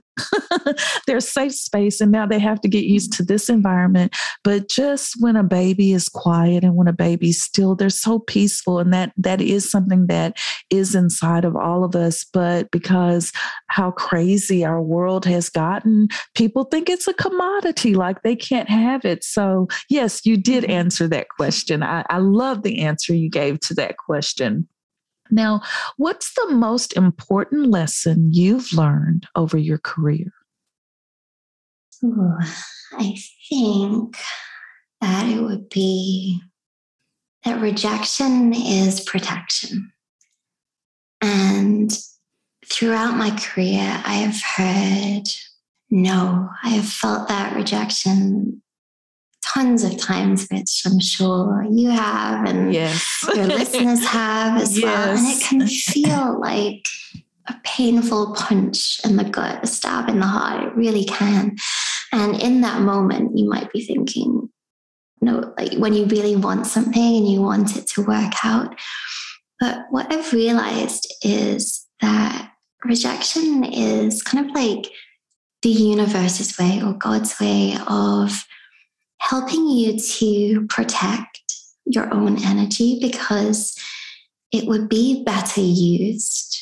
their safe space. And now they have to get used to this environment. But just when a baby is quiet and when a baby's still, they're so peaceful. And that that is something that is inside of all of us. But because how crazy our world has gotten, people think it's a commodity, like they can't have it. So yes, you did mm-hmm. answer that question. I, I love the answer you gave to that question. Now, what's the most important lesson you've learned over your career? Ooh, I think that it would be that rejection is protection. And throughout my career, I have heard no. I have felt that rejection tons of times, which I'm sure you have and yes. your listeners have as yes. well. And it can feel like a painful punch in the gut, a stab in the heart. It really can. And in that moment, you might be thinking, no, like when you really want something and you want it to work out. But what I've realized is that rejection is kind of like the universe's way or God's way of helping you to protect your own energy because it would be better used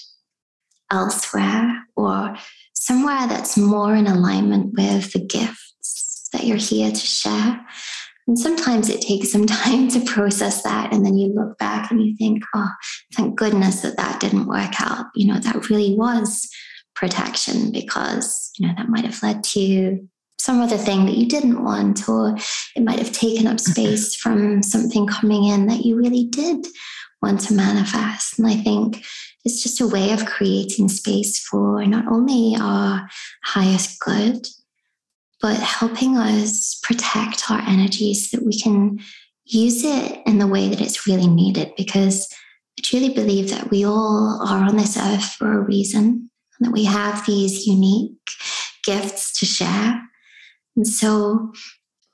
elsewhere or somewhere that's more in alignment with the gifts that you're here to share. And sometimes it takes some time to process that. And then you look back and you think, oh, thank goodness that that didn't work out. You know, that really was protection because, you know, that might have led to some other thing that you didn't want, or it might have taken up space from something coming in that you really did want to manifest. And I think it's just a way of creating space for not only our highest good, but helping us protect our energy so that we can use it in the way that it's really needed. Because I truly believe that we all are on this earth for a reason, and that we have these unique gifts to share. And so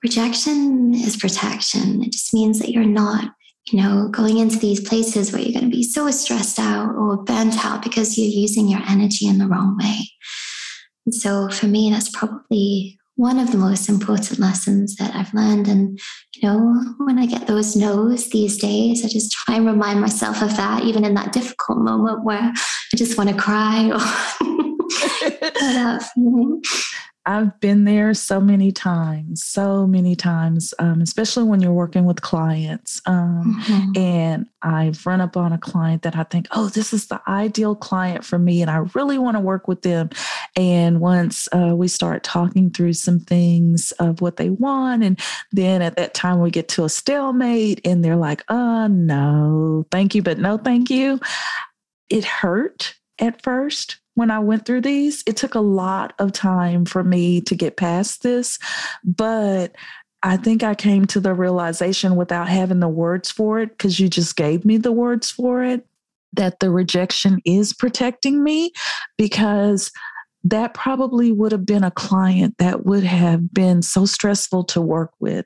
rejection is protection. It just means that you're not you know, going into these places where you're going to be so stressed out or burnt out because you're using your energy in the wrong way. And so for me, that's probably one of the most important lessons that I've learned. And, you know, when I get those no's these days, I just try and remind myself of that, even in that difficult moment where I just want to cry or that feeling. I've been there so many times, so many times, um, especially when you're working with clients. Um, mm-hmm. And I've run up on a client that I think, oh, this is the ideal client for me, and I really want to work with them. And once uh, we start talking through some things of what they want, and then at that time we get to a stalemate, and they're like, oh, no, thank you, but no, thank you. It hurt at first when I went through these. It took a lot of time for me to get past this, but I think I came to the realization without having the words for it, because you just gave me the words for it, that the rejection is protecting me because that probably would have been a client that would have been so stressful to work with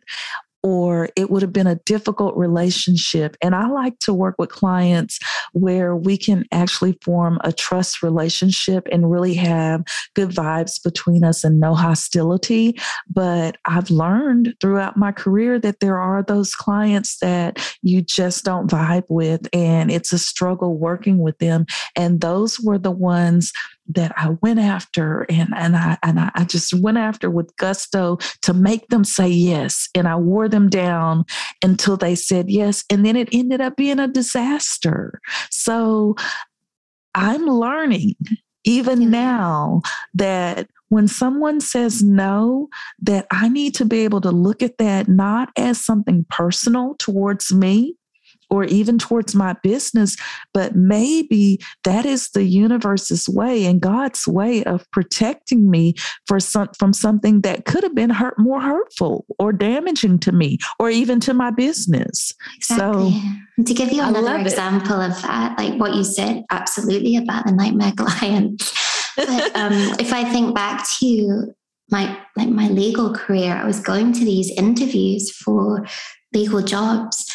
or it would have been a difficult relationship. And I like to work with clients where we can actually form a trust relationship and really have good vibes between us and no hostility. But I've learned throughout my career that there are those clients that you just don't vibe with, and it's a struggle working with them. And those were the ones that I went after and, and I and I just went after with gusto to make them say yes. And I wore them down until they said yes. And then it ended up being a disaster. So I'm learning even now that when someone says no, that I need to be able to look at that not as something personal towards me, or even towards my business, but maybe that is the universe's way and God's way of protecting me for some, from something that could have been hurt more hurtful or damaging to me or even to my business. Exactly. So and to give you another example it. of that, like what you said absolutely about the nightmare clients. but um, if I think back to my like my legal career, I was going to these interviews for legal jobs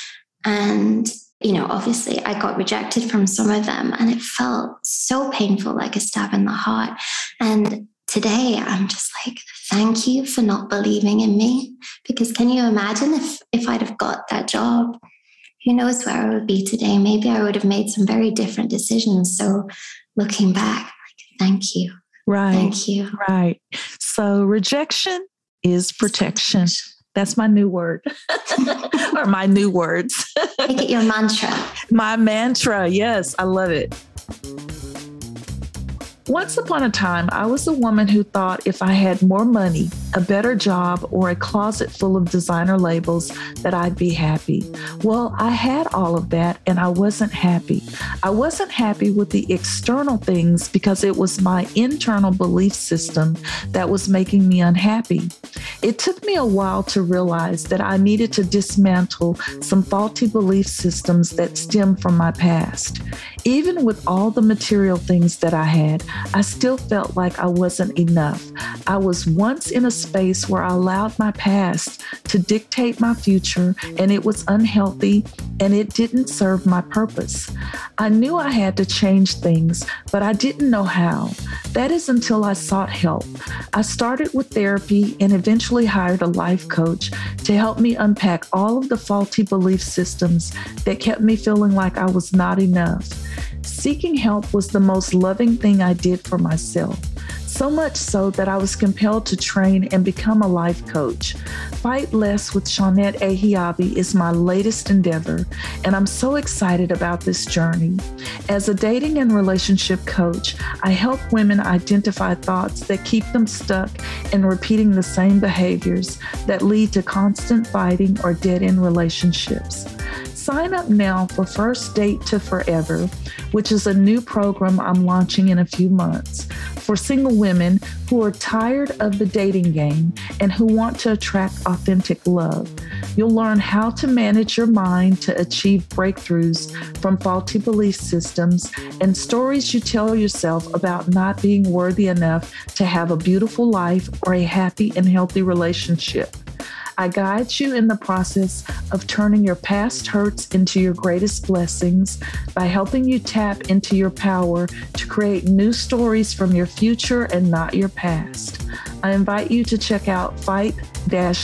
and, you know, obviously I got rejected from some of them and it felt so painful, like a stab in the heart. And today I'm just like, thank you for not believing in me. Because can you imagine if, if I'd have got that job? Who knows where I would be today? Maybe I would have made some very different decisions. So looking back, like, thank you. Right. Thank you. Right. So rejection is protection. That's my new word or my new words. Make it your mantra. My mantra. Yes, I love it. Once upon a time, I was a woman who thought if I had more money, a better job, or a closet full of designer labels, that I'd be happy. Well, I had all of that and I wasn't happy. I wasn't happy with the external things because it was my internal belief system that was making me unhappy. It took me a while to realize that I needed to dismantle some faulty belief systems that stem from my past. Even with all the material things that I had, I still felt like I wasn't enough. I was once in a space where I allowed my past to dictate my future, and it was unhealthy and it didn't serve my purpose. I knew I had to change things, but I didn't know how. That is until I sought help. I started with therapy and eventually hired a life coach to help me unpack all of the faulty belief systems that kept me feeling like I was not enough. Seeking help was the most loving thing I did for myself. So much so that I was compelled to train and become a life coach. Fight Less with Shawnette Ahiabi is my latest endeavor, and I'm so excited about this journey. As a dating and relationship coach, I help women identify thoughts that keep them stuck in repeating the same behaviors that lead to constant fighting or dead end relationships. Sign up now for First Date to Forever, which is a new program I'm launching in a few months for single women who are tired of the dating game and who want to attract authentic love. You'll learn how to manage your mind to achieve breakthroughs from faulty belief systems and stories you tell yourself about not being worthy enough to have a beautiful life or a happy and healthy relationship. I guide you in the process of turning your past hurts into your greatest blessings by helping you tap into your power to create new stories from your future and not your past. I invite you to check out fight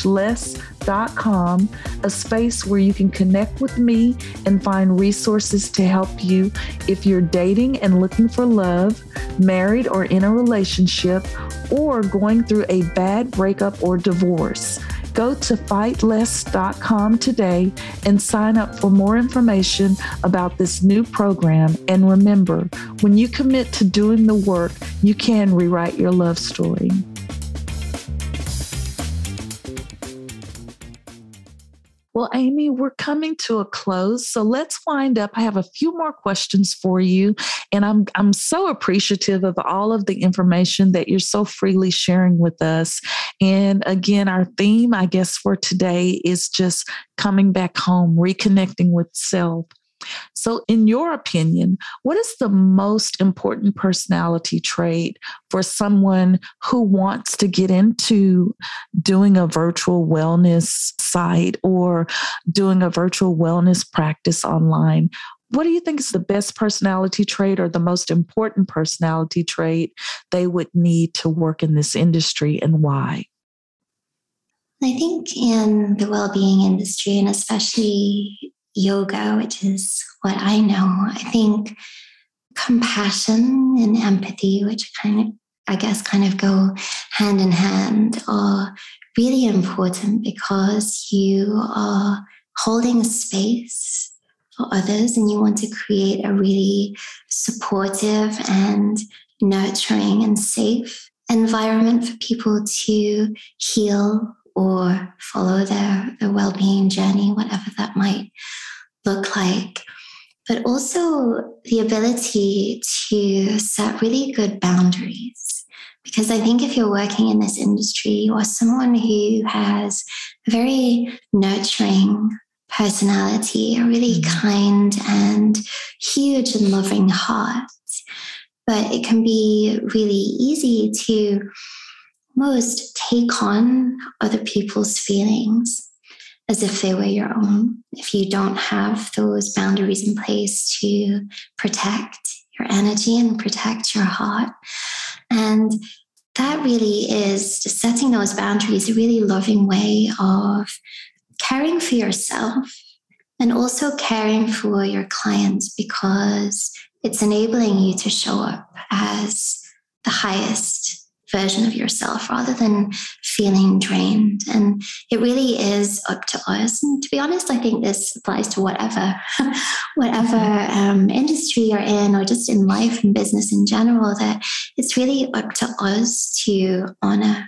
less.com, a space where you can connect with me and find resources to help you if you're dating and looking for love, married or in a relationship, or going through a bad breakup or divorce. Go to fightless.com today and sign up for more information about this new program. And remember, when you commit to doing the work, you can rewrite your love story. Well, Amy, we're coming to a close. So let's wind up. I have a few more questions for you. And I'm I'm so appreciative of all of the information that you're so freely sharing with us. And again, our theme, I guess, for today is just coming back home, reconnecting with self. So, in your opinion, what is the most important personality trait for someone who wants to get into doing a virtual wellness site or doing a virtual wellness practice online? What do you think is the best personality trait or the most important personality trait they would need to work in this industry and why? I think in the well being industry, and especially yoga, which is what I know, I think compassion and empathy, which kind of, I guess, kind of go hand in hand, are really important because you are holding space for others and you want to create a really supportive and nurturing and safe environment for people to heal or follow their, their well-being journey whatever that might look like. But also the ability to set really good boundaries. Because i think if you're working in this industry are someone who has a very nurturing personality a really mm-hmm. kind and huge and loving heart. But it can be really easy to most take on other people's feelings as if they were your own. If you don't have those boundaries in place to protect your energy and protect your heart. And that really is setting those boundaries, a really loving way of caring for yourself and also caring for your clients because it's enabling you to show up as the highest version of yourself rather than feeling drained. And it really is up to us. And to be honest, I think this applies to whatever, whatever um, industry you're in, or just in life and business in general. That it's really up to us to honor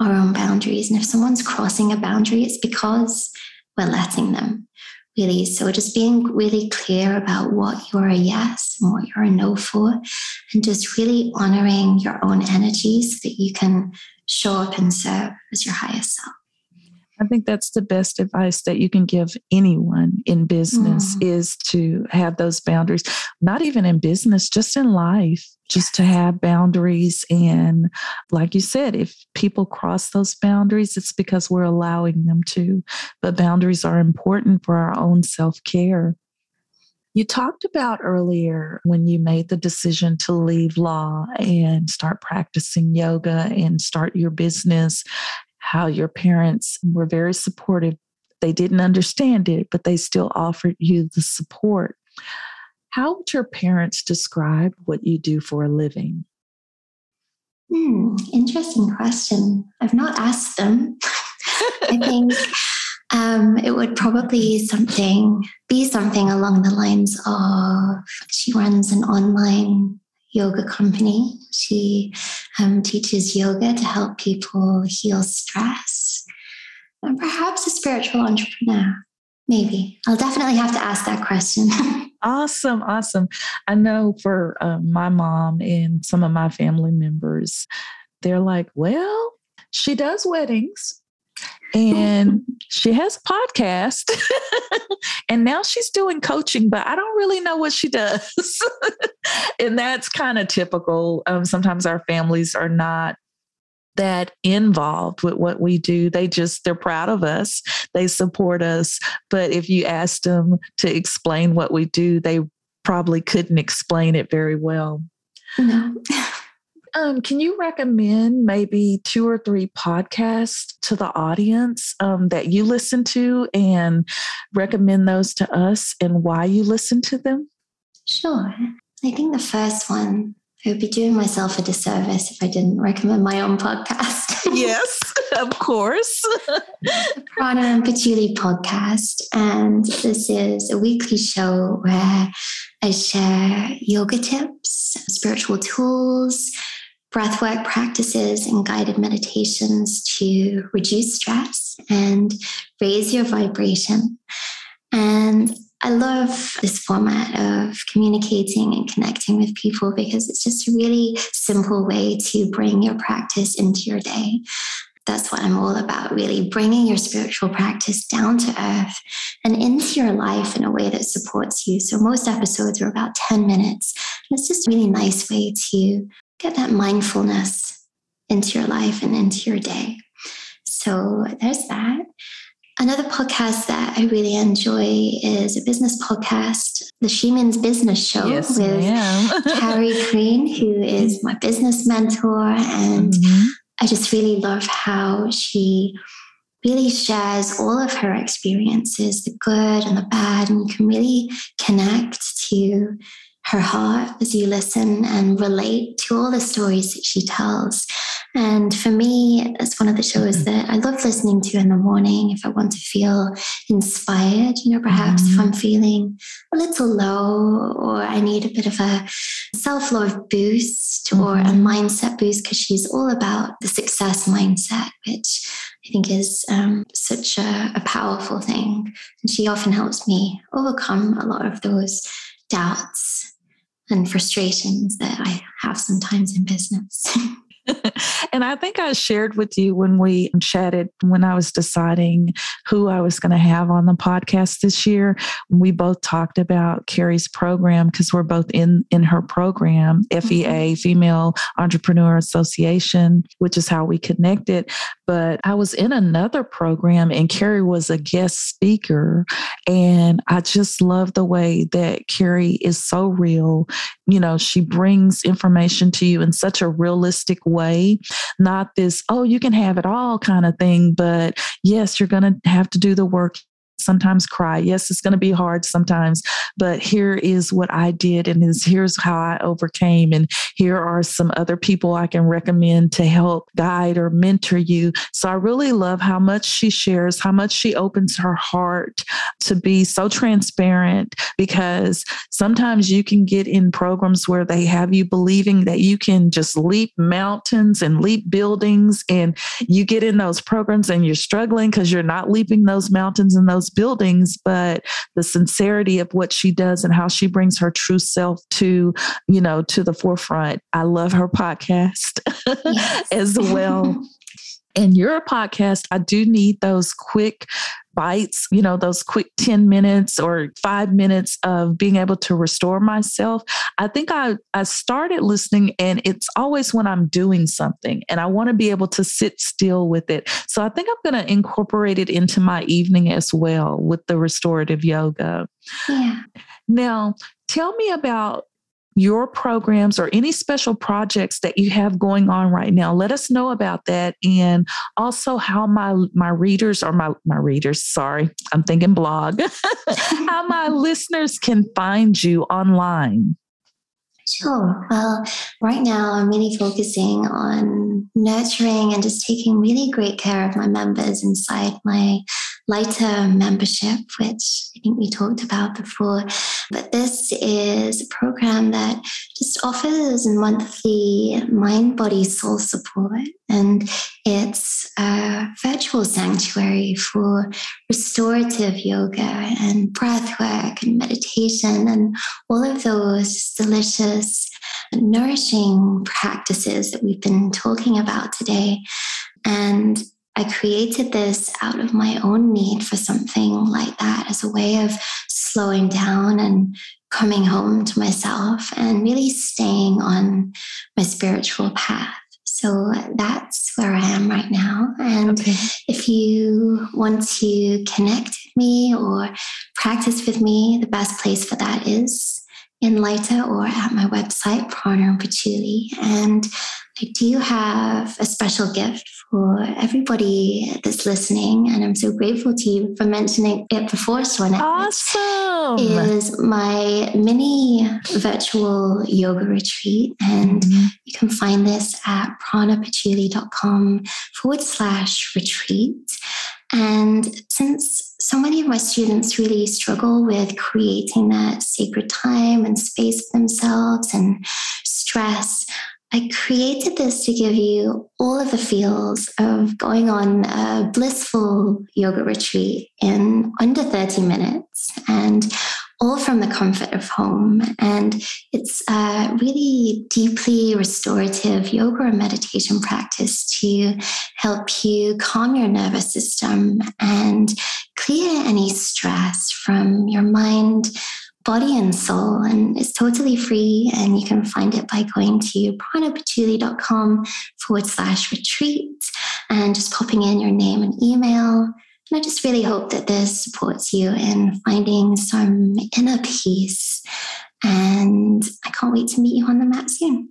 our own boundaries. And if someone's crossing a boundary, it's because we're letting them really. So just being really clear about what you're a yes and what you're a no for, and just really honoring your own energy so that you can show up and serve as your highest self. I think that's the best advice that you can give anyone in business mm. is to have those boundaries, not even in business, just in life, just to have boundaries. And like you said, if people cross those boundaries, it's because we're allowing them to. But boundaries are important for our own self care. You talked about earlier when you made the decision to leave law and start practicing yoga and start your business how your parents were very supportive. They didn't understand it, but they still offered you the support. How would your parents describe what you do for a living? Hmm, interesting question. I've not asked them. I think um, it would probably something be something along the lines of she runs an online yoga company. She um, teaches yoga to help people heal stress. And perhaps a spiritual entrepreneur. Maybe. I'll definitely have to ask that question. awesome. Awesome. I know for uh, my mom and some of my family members, they're like, well, she does weddings and she has a podcast and now she's doing coaching but i don't really know what she does and that's kind of typical um, sometimes our families are not that involved with what we do. They just they're proud of us. They support us. But if you ask them to explain what we do they probably couldn't explain it very well. No. Um, can you recommend maybe two or three podcasts to the audience um, that you listen to and recommend those to us and why you listen to them? Sure. I think the first one, I would be doing myself a disservice if I didn't recommend my own podcast. yes, of course. the Prana and Patchouli podcast. And this is a weekly show where I share yoga tips, spiritual tools, breathwork practices and guided meditations to reduce stress and raise your vibration. And I love this format of communicating and connecting with people because it's just a really simple way to bring your practice into your day. That's what I'm all about, really bringing your spiritual practice down to earth and into your life in a way that supports you. So, most episodes are about 10 minutes. And it's just a really nice way to get that mindfulness into your life and into your day. So there's that. Another podcast that I really enjoy is a business podcast, the She Means Business Show yes, with Carrie Green, who is my business mentor. And mm-hmm. I just really love how she really shares all of her experiences, the good and the bad, and you can really connect to her heart as you listen and relate to all the stories that she tells. And for me, it's one of the shows mm-hmm. that I love listening to in the morning if I want to feel inspired. You know, perhaps mm-hmm. if I'm feeling a little low or I need a bit of a self love boost mm-hmm. or a mm-hmm. mindset boost, because she's all about the success mindset, which I think is um, such a, a powerful thing. And she often helps me overcome a lot of those doubts and frustrations that I have sometimes in business. and I think I shared with you when we chatted when I was deciding who I was going to have on the podcast this year. We both talked about Carrie's program because we're both in in her program, FEA, mm-hmm. Female Entrepreneur Association, which is how we connected. But I was in another program and Carrie was a guest speaker. And I just love the way that Carrie is so real. You know, she brings information to you in such a realistic way, not this, oh, you can have it all kind of thing. But yes, you're going to have to do the work sometimes cry. Yes, it's going to be hard sometimes, but here is what I did, and here's how I overcame. And here are some other people I can recommend to help guide or mentor you. So I really love how much she shares, how much she opens her heart to be so transparent because sometimes you can get in programs where they have you believing that you can just leap mountains and leap buildings and you get in those programs and you're struggling because you're not leaping those mountains and those buildings but the sincerity of what she does and how she brings her true self to you know to the forefront i love her podcast yes. as well in your podcast, I do need those quick bites, you know, those quick 10 minutes or five minutes of being able to restore myself. I think I, I started listening and it's always when I'm doing something and I want to be able to sit still with it. So I think I'm going to incorporate it into my evening as well with the restorative yoga. Yeah. Now, tell me about your programs or any special projects that you have going on right now let us know about that and also how my my readers or my my readers sorry i'm thinking blog how my listeners can find you online Sure. Well, right now I'm really focusing on nurturing and just taking really great care of my members inside my lighter membership, which I think we talked about before. But this is a program that just offers monthly mind, body, soul support. And it's a virtual sanctuary for restorative yoga and breath work and meditation and all of those delicious, nourishing practices that we've been talking about today. And I created this out of my own need for something like that as a way of slowing down and coming home to myself and really staying on my spiritual path. So that's where I am right now. And okay. if you want to connect with me or practice with me, the best place for that is in Lighter or at my website, Prana and Patchouli. And I do have a special gift for everybody that's listening. And I'm so grateful to you for mentioning it before, Shauna. Awesome. Is my mini virtual yoga retreat. And mm-hmm. you can find this at pranapatchouli.com forward slash retreat. And since so many of my students really struggle with creating that sacred time and space for themselves and stress, I created this to give you all of the feels of going on a blissful yoga retreat in under 30 minutes. And all from the comfort of home. And it's a really deeply restorative yoga and meditation practice to help you calm your nervous system and clear any stress from your mind body and soul and it's totally free and you can find it by going to pranapatchouli.com forward slash retreat and just popping in your name and email and i just really hope that this supports you in finding some inner peace and i can't wait to meet you on the mat soon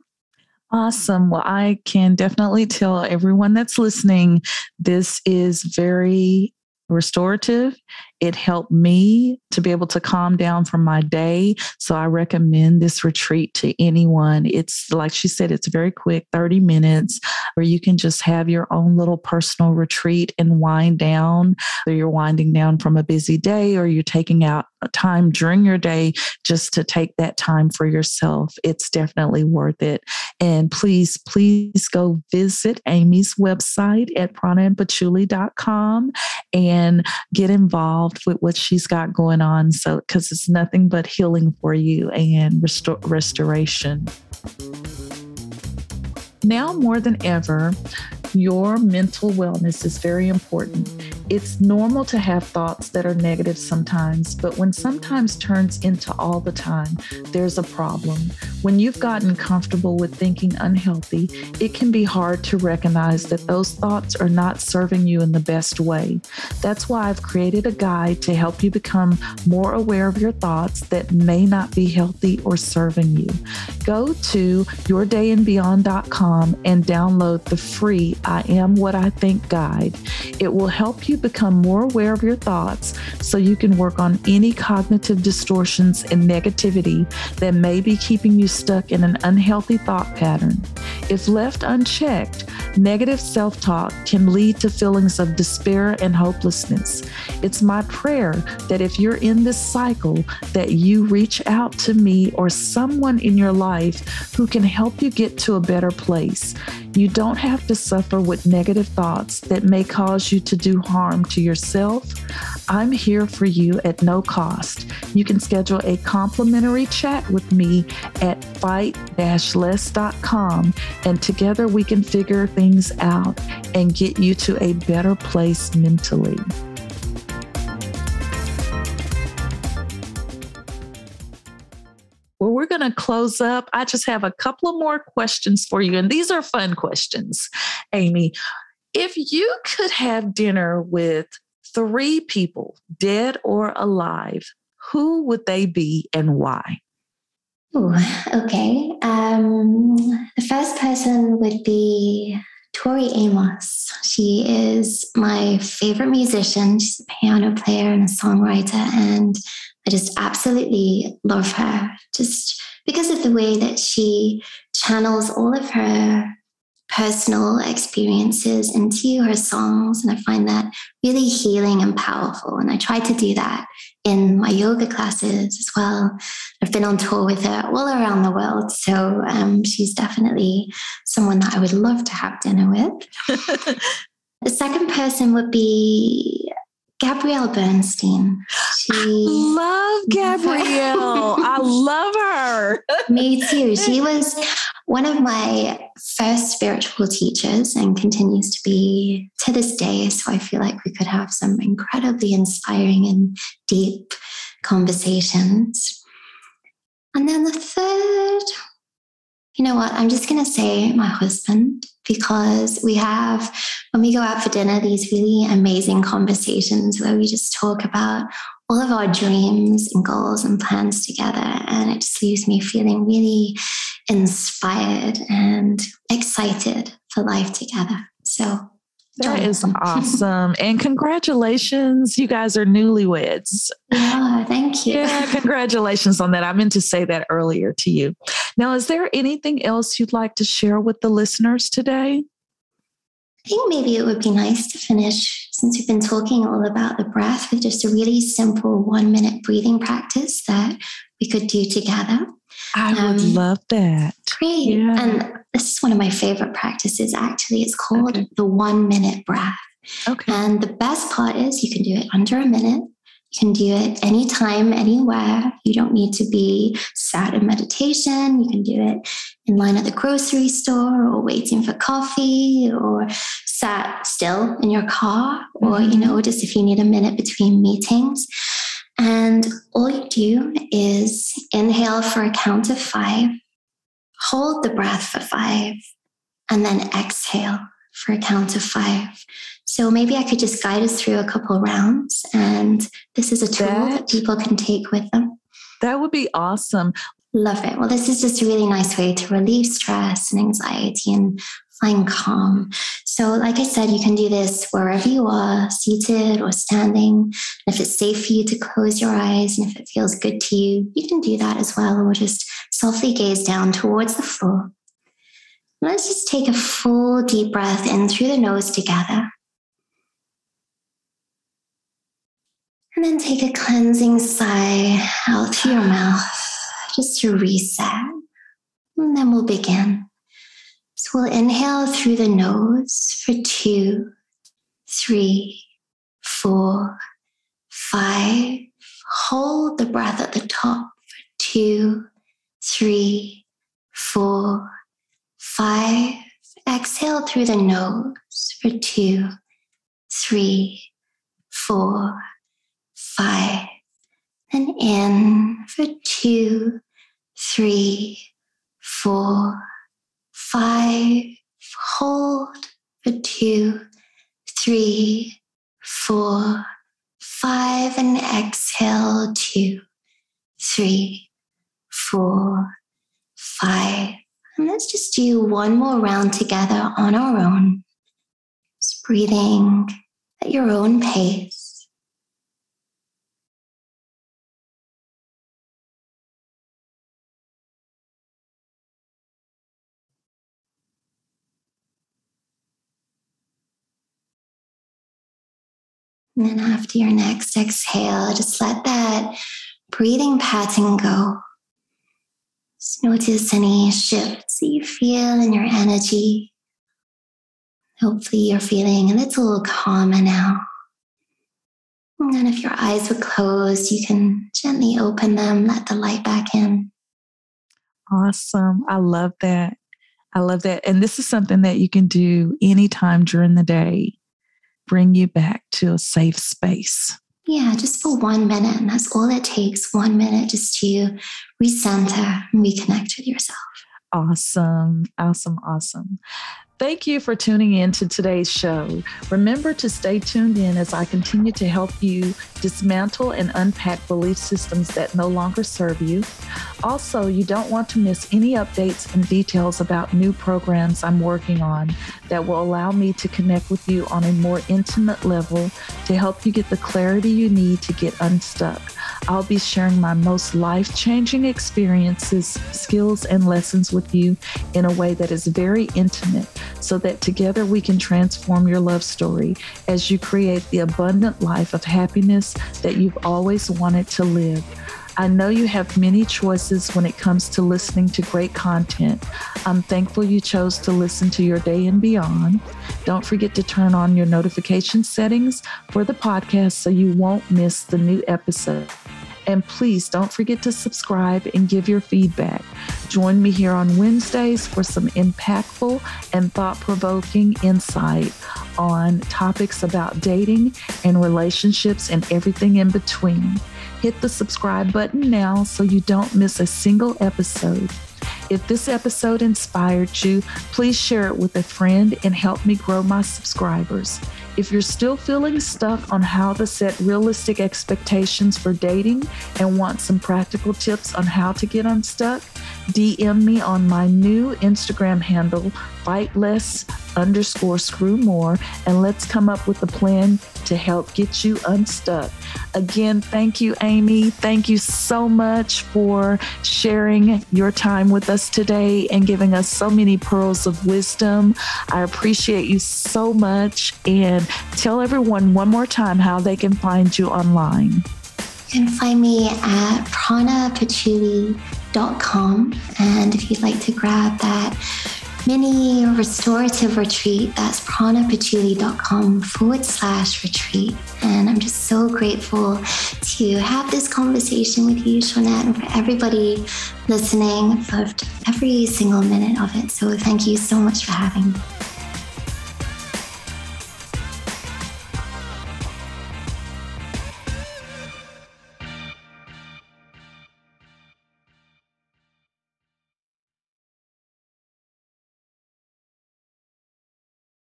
Awesome. Well, I can definitely tell everyone that's listening this is very restorative. It helped me to be able to calm down from my day. So I recommend this retreat to anyone. It's like she said, it's very quick 30 minutes where you can just have your own little personal retreat and wind down. Whether you're winding down from a busy day or you're taking out time during your day just to take that time for yourself. It's definitely worth it. And please, please go visit Amy's website at pranandpatchouli.com and get involved with what she's got going on. So, because it's nothing but healing for you and restor- restoration. Now more than ever, your mental wellness is very important. It's normal to have thoughts that are negative sometimes, but when sometimes turns into all the time, there's a problem. When you've gotten comfortable with thinking unhealthy, it can be hard to recognize that those thoughts are not serving you in the best way. That's why I've created a guide to help you become more aware of your thoughts that may not be healthy or serving you. Go to yourdayandbeyond.com and download the free I Am What I Think guide. It will help you become more aware of your thoughts so you can work on any cognitive distortions and negativity that may be keeping you stuck in an unhealthy thought pattern. If left unchecked, negative self talk can lead to feelings of despair and hopelessness. It's my prayer that if you're in this cycle, that you reach out to me or someone in your life who can help you get to a better place. You don't have to suffer with negative thoughts that may cause you to do harm to yourself. I'm here for you at no cost. You can schedule a complimentary chat with me at fight-less.com and together we can figure things out and get you to a better place mentally. Going to close up. I just have a couple of more questions for you, and these are fun questions, Amy. If you could have dinner with three people, dead or alive, who would they be and why? Ooh, okay. Um, the first person would be Tori Amos. She is my favorite musician. She's a piano player and a songwriter, and I just absolutely love her just because of the way that she channels all of her personal experiences into her songs. And I find that really healing and powerful. And I try to do that in my yoga classes as well. I've been on tour with her all around the world. So um, she's definitely someone that I would love to have dinner with. the second person would be Gabrielle Bernstein. She I love Gabrielle. I love her. Me too. She was one of my first spiritual teachers and continues to be to this day. So I feel like we could have some incredibly inspiring and deep conversations. And then the third, you know what? I'm just going to say my husband because we have, when we go out for dinner, these really amazing conversations where we just talk about all of our dreams and goals and plans together. And it just leaves me feeling really inspired and excited for life together. So that is awesome. And congratulations. You guys are newlyweds. Yeah, thank you. Yeah, congratulations on that. I meant to say that earlier to you. Now, is there anything else you'd like to share with the listeners today? I think maybe it would be nice to finish, since we've been talking all about the breath, with just a really simple one minute breathing practice that we could do together. I would um, love that. Great. Yeah. And this is one of my favorite practices, actually. It's called okay. the one minute breath. Okay. And the best part is you can do it under a minute. You can do it anytime, anywhere. You don't need to be sat in meditation. You can do it in line at the grocery store or waiting for coffee or sat still in your car or, mm-hmm. you know, just if you need a minute between meetings. And all you do is inhale for a count of five, hold the breath for five, and then exhale for a count of five. So maybe I could just guide us through a couple rounds. And this is a tool that, that people can take with them. That would be awesome. Love it. Well, this is just a really nice way to relieve stress and anxiety and find calm. So, like I said, you can do this wherever you are, seated or standing. And if it's safe for you to close your eyes and if it feels good to you, you can do that as well, or just softly gaze down towards the floor. Let's just take a full deep breath in through the nose together. And then take a cleansing sigh out through your mouth just to reset. And then we'll begin. So we'll inhale through the nose for two, three, four, five. Hold the breath at the top for two, three, four, five. Exhale through the nose for two, three, four, five. And in for two, three, four, five, hold for two, three, four, five, and exhale two, three, four, five. And let's just do one more round together on our own. Just breathing at your own pace. And then after your next exhale, just let that breathing pattern go. Just notice any shifts that you feel in your energy. Hopefully, you're feeling a little calmer now. And if your eyes were closed, you can gently open them, let the light back in. Awesome. I love that. I love that. And this is something that you can do anytime during the day bring you back to a safe space. Yeah, just for one minute. And that's all it takes one minute just to recenter and reconnect with yourself. Awesome. Awesome. Awesome. Thank you for tuning in to today's show. Remember to stay tuned in as I continue to help you dismantle and unpack belief systems that no longer serve you. Also, you don't want to miss any updates and details about new programs I'm working on that will allow me to connect with you on a more intimate level to help you get the clarity you need to get unstuck. I'll be sharing my most life changing experiences, skills, and lessons with you in a way that is very intimate so that together we can transform your love story as you create the abundant life of happiness that you've always wanted to live. I know you have many choices when it comes to listening to great content. I'm thankful you chose to listen to your day and beyond. Don't forget to turn on your notification settings for the podcast so you won't miss the new episode. And please don't forget to subscribe and give your feedback. Join me here on Wednesdays for some impactful and thought provoking insight on topics about dating and relationships and everything in between. Hit the subscribe button now so you don't miss a single episode. If this episode inspired you, please share it with a friend and help me grow my subscribers. If you're still feeling stuck on how to set realistic expectations for dating and want some practical tips on how to get unstuck, DM me on my new Instagram handle, fight less underscore screw more, and let's come up with a plan to help get you unstuck. Again, thank you, Amy. Thank you so much for sharing your time with us today and giving us so many pearls of wisdom. I appreciate you so much. And tell everyone one more time how they can find you online. You can find me at And if you'd like to grab that mini restorative retreat. That's pranapatchouli.com forward slash retreat. And I'm just so grateful to have this conversation with you, Shawnette, and for everybody listening. Loved every single minute of it. So thank you so much for having me.